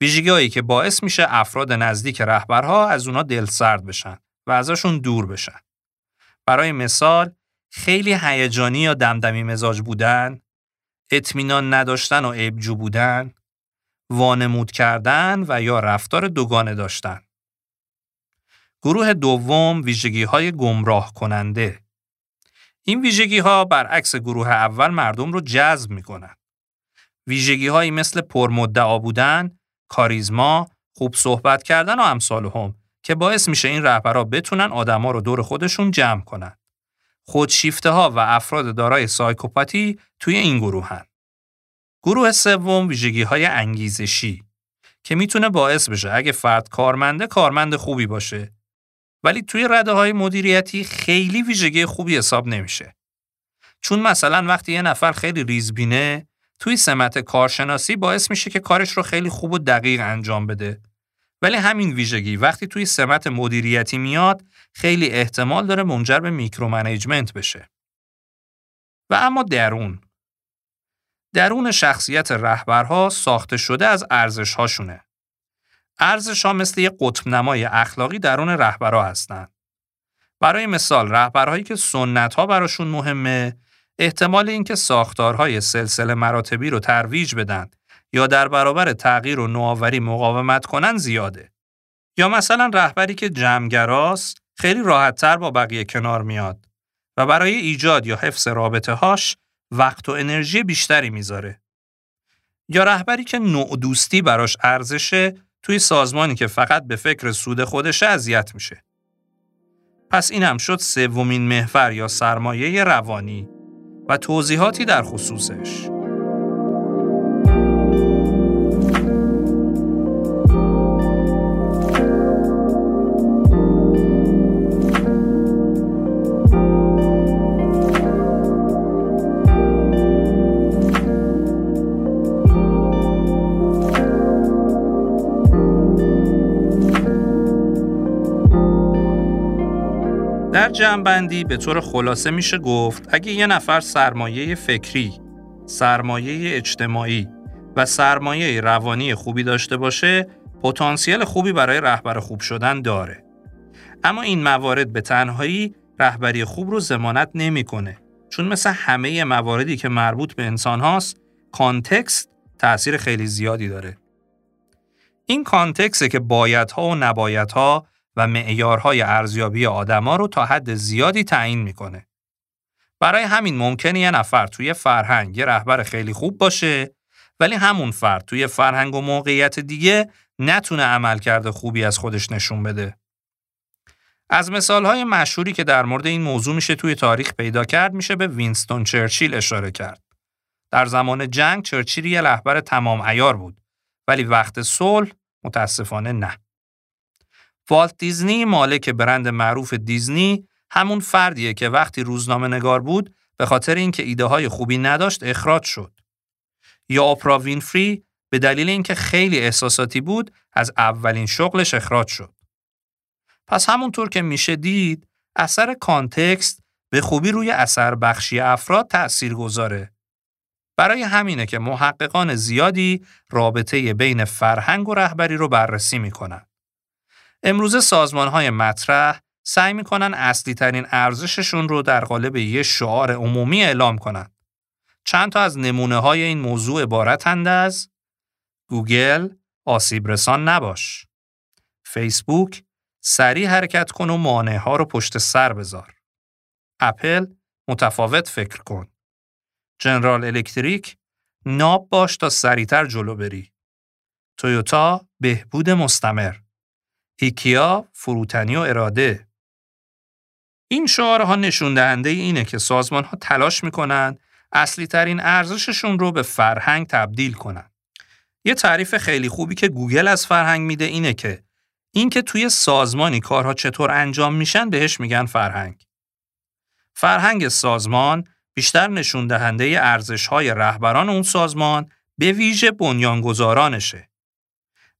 ویژگی هایی که باعث میشه افراد نزدیک رهبرها از اونا دل سرد بشن و ازشون دور بشن. برای مثال خیلی هیجانی یا دمدمی مزاج بودن، اطمینان نداشتن و عیبجو بودن، وانمود کردن و یا رفتار دوگانه داشتن. گروه دوم ویژگی های گمراه کننده. این ویژگی ها برعکس گروه اول مردم رو جذب می کنن. ویژگی هایی مثل پرمدعا بودن، کاریزما، خوب صحبت کردن و امثال هم که باعث میشه این رهبرها بتونن آدما رو دور خودشون جمع کنن. خودشیفته ها و افراد دارای سایکوپاتی توی این گروه هن. گروه سوم ویژگی های انگیزشی که می‌تونه باعث بشه اگه فرد کارمنده کارمند خوبی باشه ولی توی رده های مدیریتی خیلی ویژگی خوبی حساب نمیشه. چون مثلا وقتی یه نفر خیلی ریزبینه توی سمت کارشناسی باعث میشه که کارش رو خیلی خوب و دقیق انجام بده. ولی همین ویژگی وقتی توی سمت مدیریتی میاد خیلی احتمال داره منجر به micromanagement بشه. و اما درون درون شخصیت رهبرها ساخته شده از ارزش هاشونه. ارزش ها مثل یک قطب نمای اخلاقی درون رهبرها هستند. برای مثال رهبرهایی که سنت ها براشون مهمه احتمال اینکه ساختارهای سلسله مراتبی رو ترویج بدن یا در برابر تغییر و نوآوری مقاومت کنن زیاده. یا مثلا رهبری که جمعگراست خیلی راحتتر با بقیه کنار میاد و برای ایجاد یا حفظ رابطه هاش وقت و انرژی بیشتری می‌ذاره. یا رهبری که نوع دوستی براش ارزشه توی سازمانی که فقط به فکر سود خودشه اذیت میشه. پس این هم شد سومین محور یا سرمایه روانی و توضیحاتی در خصوصش. در جمعبندی به طور خلاصه میشه گفت اگه یه نفر سرمایه فکری، سرمایه اجتماعی و سرمایه روانی خوبی داشته باشه پتانسیل خوبی برای رهبر خوب شدن داره. اما این موارد به تنهایی رهبری خوب رو زمانت نمی‌کنه چون مثل همه مواردی که مربوط به انسان هاست کانتکست تأثیر خیلی زیادی داره. این کانتکسته که بایدها و نبایدها و معیارهای ارزیابی آدما رو تا حد زیادی تعیین می‌کنه. برای همین ممکنه یه نفر توی فرهنگ یه رهبر خیلی خوب باشه ولی همون فرد توی فرهنگ و موقعیت دیگه نتونه عملکرد خوبی از خودش نشون بده. از مثالهای مشهوری که در مورد این موضوع میشه توی تاریخ پیدا کرد میشه به وینستون چرچیل اشاره کرد. در زمان جنگ چرچیل یه رهبر تمام ایار بود ولی وقت صلح متاسفانه نه. والت دیزنی مالک برند معروف دیزنی همون فردیه که وقتی روزنامه نگار بود به خاطر اینکه ایده های خوبی نداشت اخراج شد. یا اپرا وینفری به دلیل اینکه خیلی احساساتی بود از اولین شغلش اخراج شد. پس همونطور که میشه دید اثر کانتکست به خوبی روی اثر بخشی افراد تأثیر گذاره. برای همینه که محققان زیادی رابطه بین فرهنگ و رهبری رو بررسی می‌کنن. امروزه سازمان های مطرح سعی می‌کنن اصلی ترین ارزششون رو در قالب یه شعار عمومی اعلام کنند. چند تا از نمونه های این موضوع عبارتند از گوگل آسیب رسان نباش. فیسبوک سریع حرکت کن و مانع ها رو پشت سر بذار. اپل متفاوت فکر کن. جنرال الکتریک ناب باش تا سریعتر جلو بری. تویوتا بهبود مستمر. ایکیا فروتنی و اراده این شعارها نشون دهنده اینه که سازمان ها تلاش می‌کنن اصلی ترین ارزششون رو به فرهنگ تبدیل کنن. یه تعریف خیلی خوبی که گوگل از فرهنگ میده اینه که اینکه توی سازمانی کارها چطور انجام میشن بهش میگن فرهنگ. فرهنگ سازمان بیشتر نشون دهنده ارزش های رهبران اون سازمان به ویژه بنیانگذارانشه.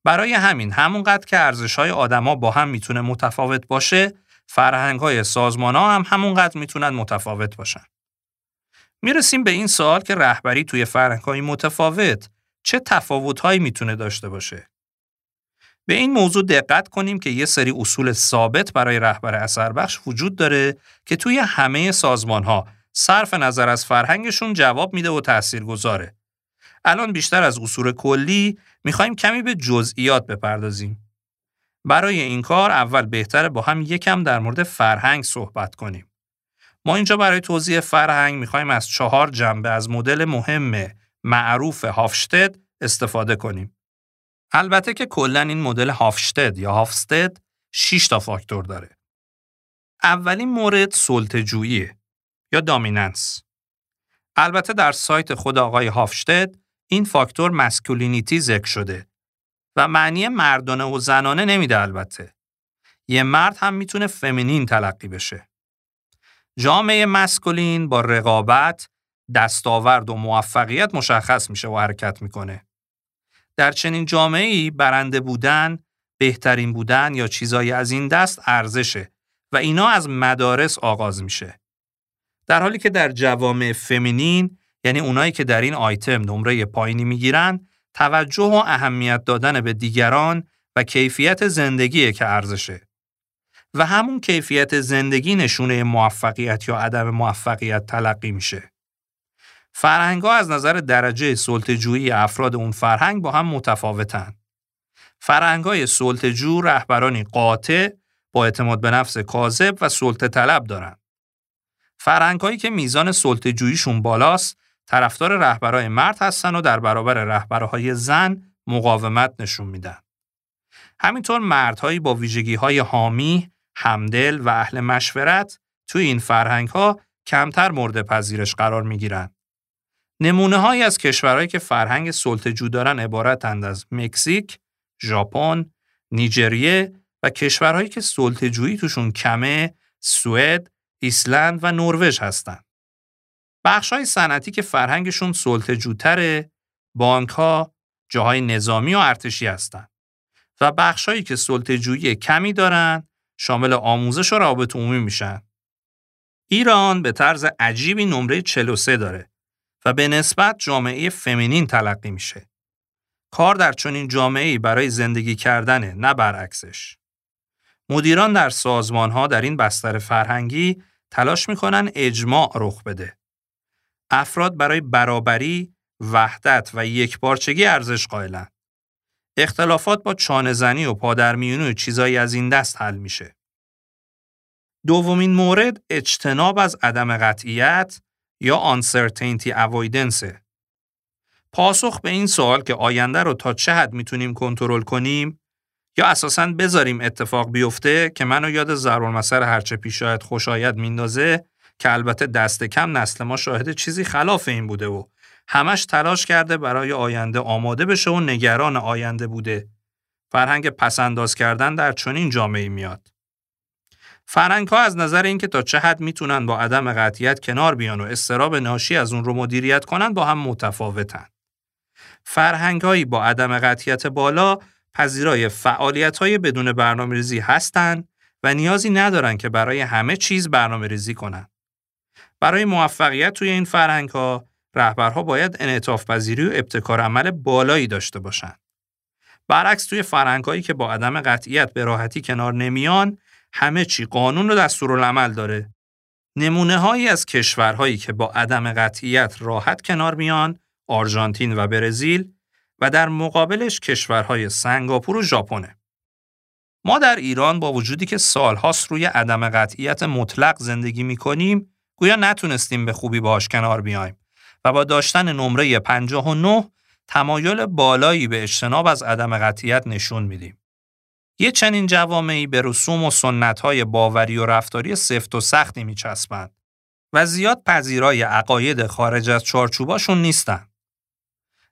برای همین همونقدر که ارزش های آدما با هم می‌تونه متفاوت باشه فرهنگ های سازمان ها هم همونقدر می‌تونن متفاوت باشن. می‌رسیم به این سوال که رهبری توی فرهنگ های متفاوت چه تفاوت هایی می‌تونه داشته باشه. به این موضوع دقت کنیم که یه سری اصول ثابت برای رهبر اثر بخش وجود داره که توی همه سازمان ها صرف نظر از فرهنگشون جواب میده و تأثیر گذاره. الان بیشتر از اصول کلی می‌خوایم کمی به جزئیات بپردازیم. برای این کار اول بهتره با هم یکم در مورد فرهنگ صحبت کنیم. ما اینجا برای توضیح فرهنگ می‌خوایم از چهار جنبه از مدل مهم معروف هافشتد استفاده کنیم. البته که کلا این مدل هافشتد یا هافستد 6 تا فاکتور داره. اولین مورد سلطه‌جویی یا دامیننس. البته در سایت خود آقای هافشتد این فاکتور مسکولینیتی ذکر شده و معنی مردانه و زنانه نمیده البته. یه مرد هم می‌تونه فمینین تلقی بشه. جامعه مسکولین با رقابت، دستاورد و موفقیت مشخص میشه و حرکت می‌کنه. در چنین جامعه ای برنده بودن، بهترین بودن یا چیزایی از این دست ارزشه و اینا از مدارس آغاز میشه. در حالی که در جوامع فمینین یعنی اونایی که در این آیتم نمره پایینی می‌گیرن توجه و اهمیت دادن به دیگران و کیفیت زندگیه که ارزشه. و همون کیفیت زندگی نشونه موفقیت یا عدم موفقیت تلقی میشه. فرهنگ ها از نظر درجه سلطجویی افراد اون فرهنگ با هم متفاوتن. فرهنگ های سلطجو رهبرانی قاطع با اعتماد به نفس کاذب و سلطه طلب دارن. فرهنگ که میزان سلطجوییشون بالاست طرفدار رهبرای مرد هستن و در برابر رهبرهای زن مقاومت نشون میدن. همینطور مردهایی با ویژگی های حامی، همدل و اهل مشورت توی این فرهنگ ها کمتر مورد پذیرش قرار می گیرن. نمونه هایی از کشورهایی که فرهنگ سلطجو دارن عبارتند از مکزیک، ژاپن، نیجریه و کشورهایی که سلطجویی توشون کمه، سوئد، ایسلند و نروژ هستند. بخش های صنعتی که فرهنگشون سلطجوتره، بانک ها، جاهای نظامی و ارتشی هستند. و بخشهایی که سلطجویی کمی دارن شامل آموزش و روابط عمومی میشن. ایران به طرز عجیبی نمره 43 داره و به نسبت جامعه فمینین تلقی میشه. کار در چنین جامعه‌ای برای زندگی کردنه نه برعکسش. مدیران در سازمانها در این بستر فرهنگی تلاش می‌کنن اجماع رخ بده. افراد برای برابری، وحدت و یکپارچگی ارزش قائلن. اختلافات با چانهزنی و پادرمیونی و چیزایی از این دست حل میشه. دومین مورد اجتناب از عدم قطعیت یا uncertainty avoidance. پاسخ به این سوال که آینده رو تا چه حد می‌تونیم کنترل کنیم یا اساساً بذاریم اتفاق بیفته که منو یاد ضرب المثل هرچه پیش آید خوشایت میندازه که البته دست کم نسل ما شاهد چیزی خلاف این بوده و همش تلاش کرده برای آینده آماده بشه و نگران آینده بوده. فرهنگ پسنداز کردن در چنین جامعه میاد. فرهنگ ها از نظر اینکه تا چه حد می‌تونن با عدم قطعیت کنار بیان و استراب ناشی از اون رو مدیریت کنن با هم متفاوتن. فرهنگ هایی با عدم قطعیت بالا پذیرای فعالیت های بدون برنامه ریزی هستند و نیازی ندارن که برای همه چیز برنامه ریزی کنن. برای موفقیت توی این فرهنگ ها رهبرها باید انعطاف پذیری و ابتکار عمل بالایی داشته باشند. برعکس توی فرهنگایی که با عدم قطعیت به راحتی کنار نمیان، همه چی قانون و دستورالعمل داره. نمونه هایی از کشورهایی که با عدم قطعیت راحت کنار میان، آرژانتین و برزیل و در مقابلش کشورهای سنگاپور و ژاپنه. ما در ایران با وجودی که سالهاست روی عدم قطعیت مطلق زندگی می‌کنیم، گویا نتونستیم به خوبی باهاش کنار بیایم. و با داشتن نمره 59 تمایل بالایی به اجتناب از عدم قطعیت نشون میدیم. یه چنین جوامعی به رسوم و سنتهای باوری و رفتاری سفت و سختی میچسبند و زیاد پذیرای عقاید خارج از چارچوباشون نیستن.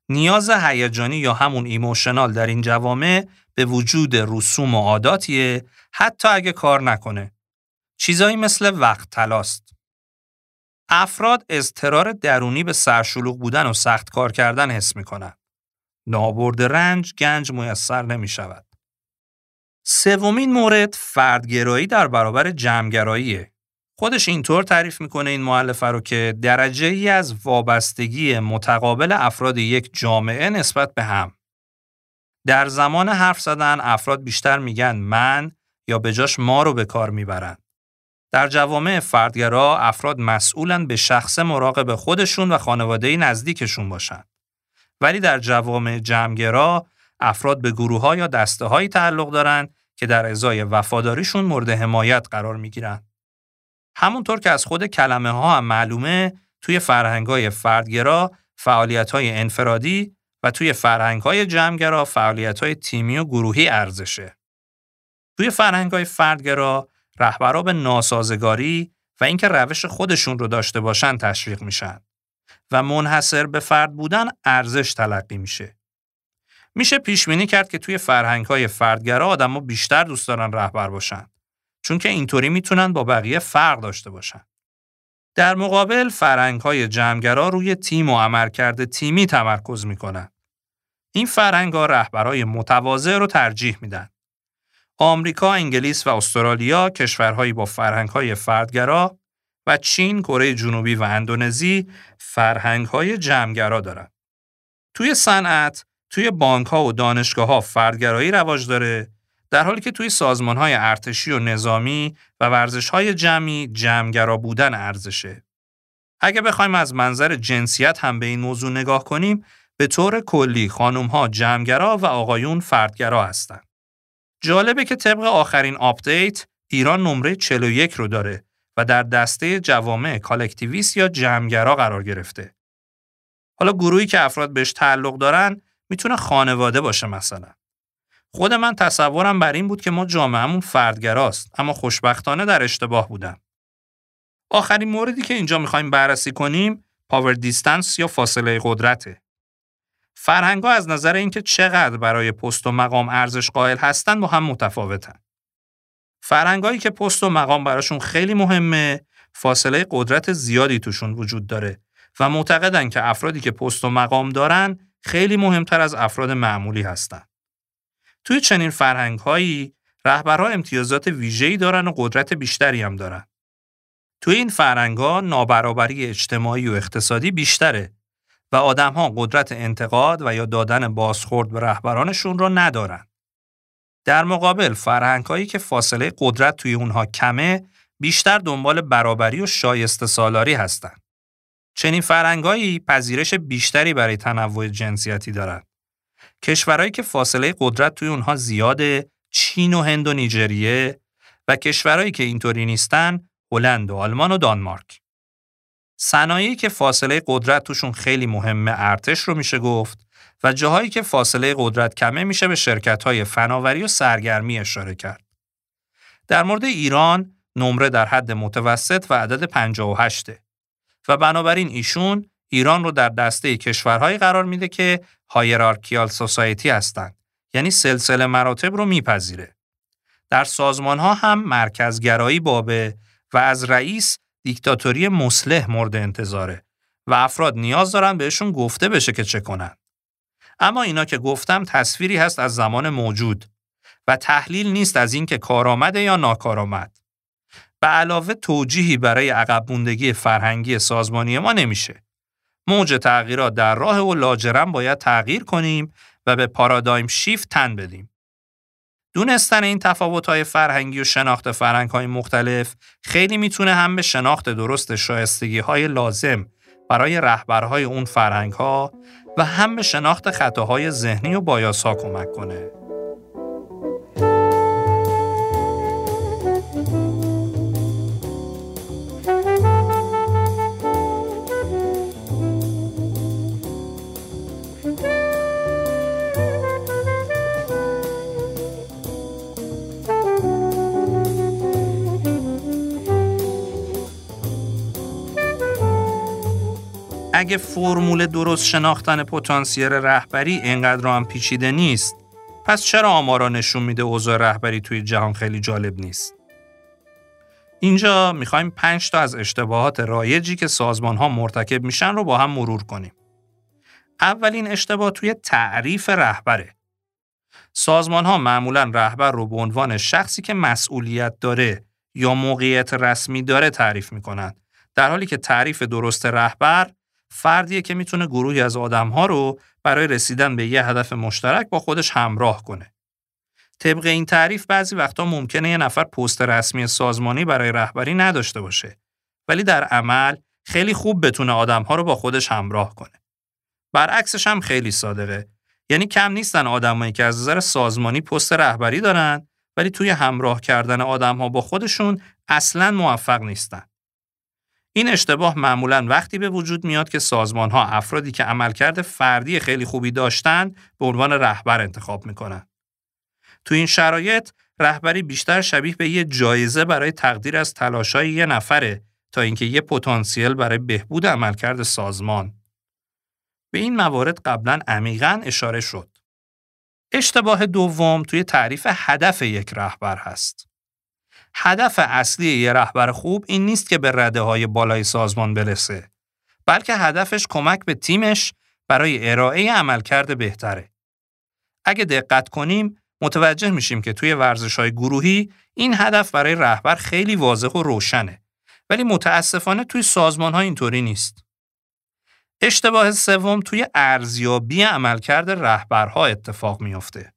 نیاز هیجانی یا همون ایموشنال در این جوامع به وجود رسوم و عاداتیه حتی اگه کار نکنه. چیزایی مثل وقت تلاست. افراد اضطرار درونی به سرشلوغ بودن و سخت کار کردن حس می کنند. نابرد رنج گنج میسر نمی شود. سومین مورد فردگرایی در برابر جمعگراییه. خودش اینطور تعریف می‌کنه این معلفه رو که درجه ای از وابستگی متقابل افراد یک جامعه نسبت به هم. در زمان حرف زدن افراد بیشتر میگن من یا به جاش ما رو به کار می‌برن. در جوامع فردگرا افراد مسئولن به شخص مراقب خودشون و خانواده نزدیکشون باشن. ولی در جوامع جمعگرا افراد به گروه ها یا دسته هایی تعلق دارن که در ازای وفاداریشون مورد حمایت قرار می گیرن. همونطور که از خود کلمه ها هم معلومه توی فرهنگ های فردگرا فعالیت های انفرادی و توی فرهنگ های جمعگرا فعالیت های تیمی و گروهی ارزشه. توی فرهنگ های فردگرا رهبرا به ناسازگاری و اینکه روش خودشون رو داشته باشن تشویق میشن و منحصر به فرد بودن ارزش تلقی میشه. میشه پیش بینی کرد که توی فرهنگ های فردگرا آدما بیشتر دوست دارن رهبر باشن چون که اینطوری می‌تونن با بقیه فرق داشته باشن. در مقابل فرهنگ های جمعگرا روی تیم و عملکرد تیمی تمرکز می‌کنن. این فرهنگ ها رهبرای متواضع رو ترجیح میدن. آمریکا، انگلیس و استرالیا کشورهایی با فرهنگ‌های فردگرا و چین، کره جنوبی و اندونزی فرهنگ‌های جمعگرا دارند. توی صنعت توی بانک ها و دانشگاه ها فردگرایی رواج داره در حالی که توی سازمان های ارتشی و نظامی و ورزش های جمعی جمعگرا بودن ارزشه. اگه بخوایم از منظر جنسیت هم به این موضوع نگاه کنیم به طور کلی خانم ها جمعگرا و آقایون فردگرا هستند. جالبه که طبق آخرین update ایران نمره 41 رو داره و در دسته جوامع collectivist یا جمعگرا قرار گرفته. حالا گروهی که افراد بهش تعلق دارن می‌تونه خانواده باشه مثلا. خود من تصورم بر این بود که ما جامعهمون فردگراست اما خوشبختانه در اشتباه بودم. آخرین موردی که اینجا می‌خوایم بررسی کنیم پاور دیستنس یا فاصله قدرته. فرهنگ از نظر اینکه چقدر برای پست و مقام ارزش قائل هستند با هم متفاوتن. فرهنگایی که پست و مقام براشون خیلی مهمه، فاصله قدرت زیادی توشون وجود داره و معتقدن که افرادی که پست و مقام دارن خیلی مهمتر از افراد معمولی هستن. توی چنین فرهنگهایی رهبرها امتیازات ویژه‌ای دارن و قدرت بیشتری هم دارن. توی این فرهنگها نابرابری اجتماعی و اقتصادی بیشتره و آدمها قدرت انتقاد و یا دادن بازخورد به رهبرانشون را ندارن. در مقابل فرهنگهایی که فاصله قدرت توی اونها کمه بیشتر دنبال برابری و شایسته سالاری هستند. چنین فرهنگهایی پذیرش بیشتری برای تنوع جنسیتی دارند. کشورهایی که فاصله قدرت توی اونها زیاده چین و هند و نیجریه و کشورهایی که اینطوری نیستن هلند و آلمان و دانمارک. صنایعی که فاصله قدرت توشون خیلی مهمه ارتش رو میشه گفت و جاهایی که فاصله قدرت کمه میشه به شرکت های فناوری و سرگرمی اشاره کرد. در مورد ایران نمره در حد متوسط و عدد 58 و بنابراین ایشون ایران رو در دسته کشورهایی قرار میده که هایرارکیال سوسایتی هستند یعنی سلسله مراتب رو میپذیره. در سازمان ها هم مرکزگرایی بابه و از رئیس دیکتاتوری مسلح مورد انتظاره و افراد نیاز دارن بهشون گفته بشه که چه کنن. اما اینا که گفتم تصویری هست از زمان موجود و تحلیل نیست از اینکه کارآمده یا ناکارآمد. به علاوه توجیهی برای عقب موندگی فرهنگی سازمانی ما نمیشه. موج تغییرات در راه و لاجرم باید تغییر کنیم و به پارادایم شیفت تن بدیم. دونستن این تفاوت‌های فرهنگی و شناخت فرهنگ‌های مختلف خیلی می‌تونه هم به شناخت درست شایستگی‌های لازم برای رهبرهای اون فرهنگ‌ها و هم به شناخت خطاهای ذهنی و بایاس‌ها کمک کنه. اگه فرمول درست شناختن پتانسیل رهبری اینقدر هم پیچیده نیست پس چرا آمارا نشون میده اوضاع رهبری توی جهان خیلی جالب نیست؟ اینجا می‌خوایم پنج تا از اشتباهات رایجی که سازمان ها مرتکب میشن رو با هم مرور کنیم. اولین اشتباه توی تعریف رهبره. سازمان ها معمولا رهبر رو به عنوان شخصی که مسئولیت داره یا موقعیت رسمی داره تعریف می‌کنن در حالی که تعریف درست رهبر فردیه که می‌تونه گروهی از آدمها رو برای رسیدن به یه هدف مشترک با خودش همراه کنه. طبق این تعریف بعضی وقتا ممکنه یه نفر پست رسمی سازمانی برای رهبری نداشته باشه ولی در عمل خیلی خوب بتونه آدمها رو با خودش همراه کنه. برعکسش هم خیلی صادقه. یعنی کم نیستن آدمایی که از نظر سازمانی پست رهبری دارن ولی توی همراه کردن آدمها با خودشون اصلا موفق نیستن. این اشتباه معمولا وقتی به وجود میاد که سازمان ها افرادی که عملکرد فردی خیلی خوبی داشتن به عنوان رهبر انتخاب می‌کنن. تو این شرایط رهبری بیشتر شبیه به یه جایزه برای تقدیر از تلاشای یه نفره تا اینکه یه پتانسیل برای بهبود عملکرد سازمان. به این موارد قبلا عمیقا اشاره شد. اشتباه دوم توی تعریف هدف یک رهبر هست. هدف اصلی یه رهبر خوب این نیست که به رده های بالای سازمان برسه بلکه هدفش کمک به تیمش برای ارائه عملکرد بهتره. اگه دقت کنیم متوجه میشیم که توی ورزش های گروهی این هدف برای رهبر خیلی واضح و روشنه ولی متاسفانه توی سازمان ها اینطوری نیست. اشتباه سوم توی ارزیابی عملکرد رهبرها اتفاق میافته.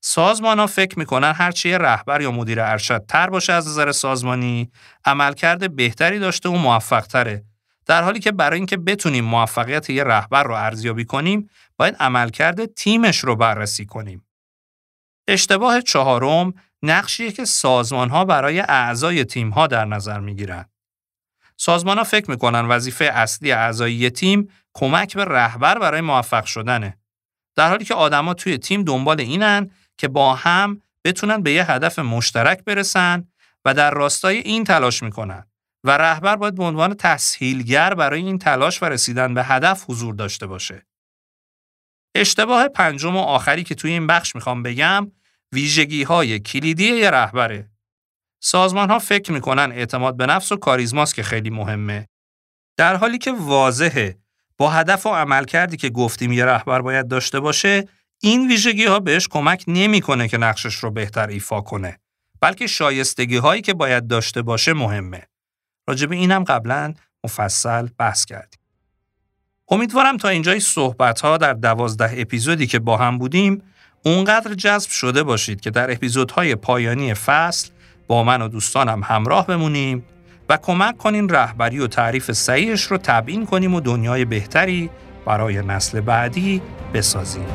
سازمان ها فکر می‌کنن هرچی رهبر یا مدیر ارشد تر باشه از نظر سازمانی عملکرد بهتری داشته و موفق تره در حالی که برای اینکه بتونیم موفقیت یه رهبر رو ارزیابی کنیم باید عملکرد تیمش رو بررسی کنیم. اشتباه چهارم نقشیه که سازمان ها برای اعضای تیم ها در نظر می‌گیرن. سازمان ها فکر می‌کنن وظیفه اصلی اعضای تیم کمک به رهبر برای موفق شدنه. در حالی که آدما توی تیم دنبال اینن که با هم بتونن به یه هدف مشترک برسن و در راستای این تلاش می‌کنن و رهبر باید به عنوان تسهیلگر برای این تلاش و رسیدن به هدف حضور داشته باشه. اشتباه پنجم و آخری که توی این بخش می‌خوام بگم ویژگی های کلیدی یه رهبره. سازمان ها فکر می‌کنن اعتماد به نفس و کاریزماست که خیلی مهمه. در حالی که واضحه با هدف و عمل کردی که گفتیم یه رهبر باید داشته باشه این ویژگی ها بهش کمک نمی‌کنه که نقشش رو بهتر ایفا کنه بلکه شایستگی هایی که باید داشته باشه مهمه راجب اینم قبلا مفصل بحث کردیم امیدوارم تا اینجای صحبت ها در دوازده اپیزودی که با هم بودیم اونقدر جذب شده باشید که در اپیزودهای پایانی فصل با من و دوستانم همراه بمونیم و کمک کنین رهبری و تعریف صحیحش رو تبیین کنیم و دنیای بهتری برای نسل بعدی بسازیم.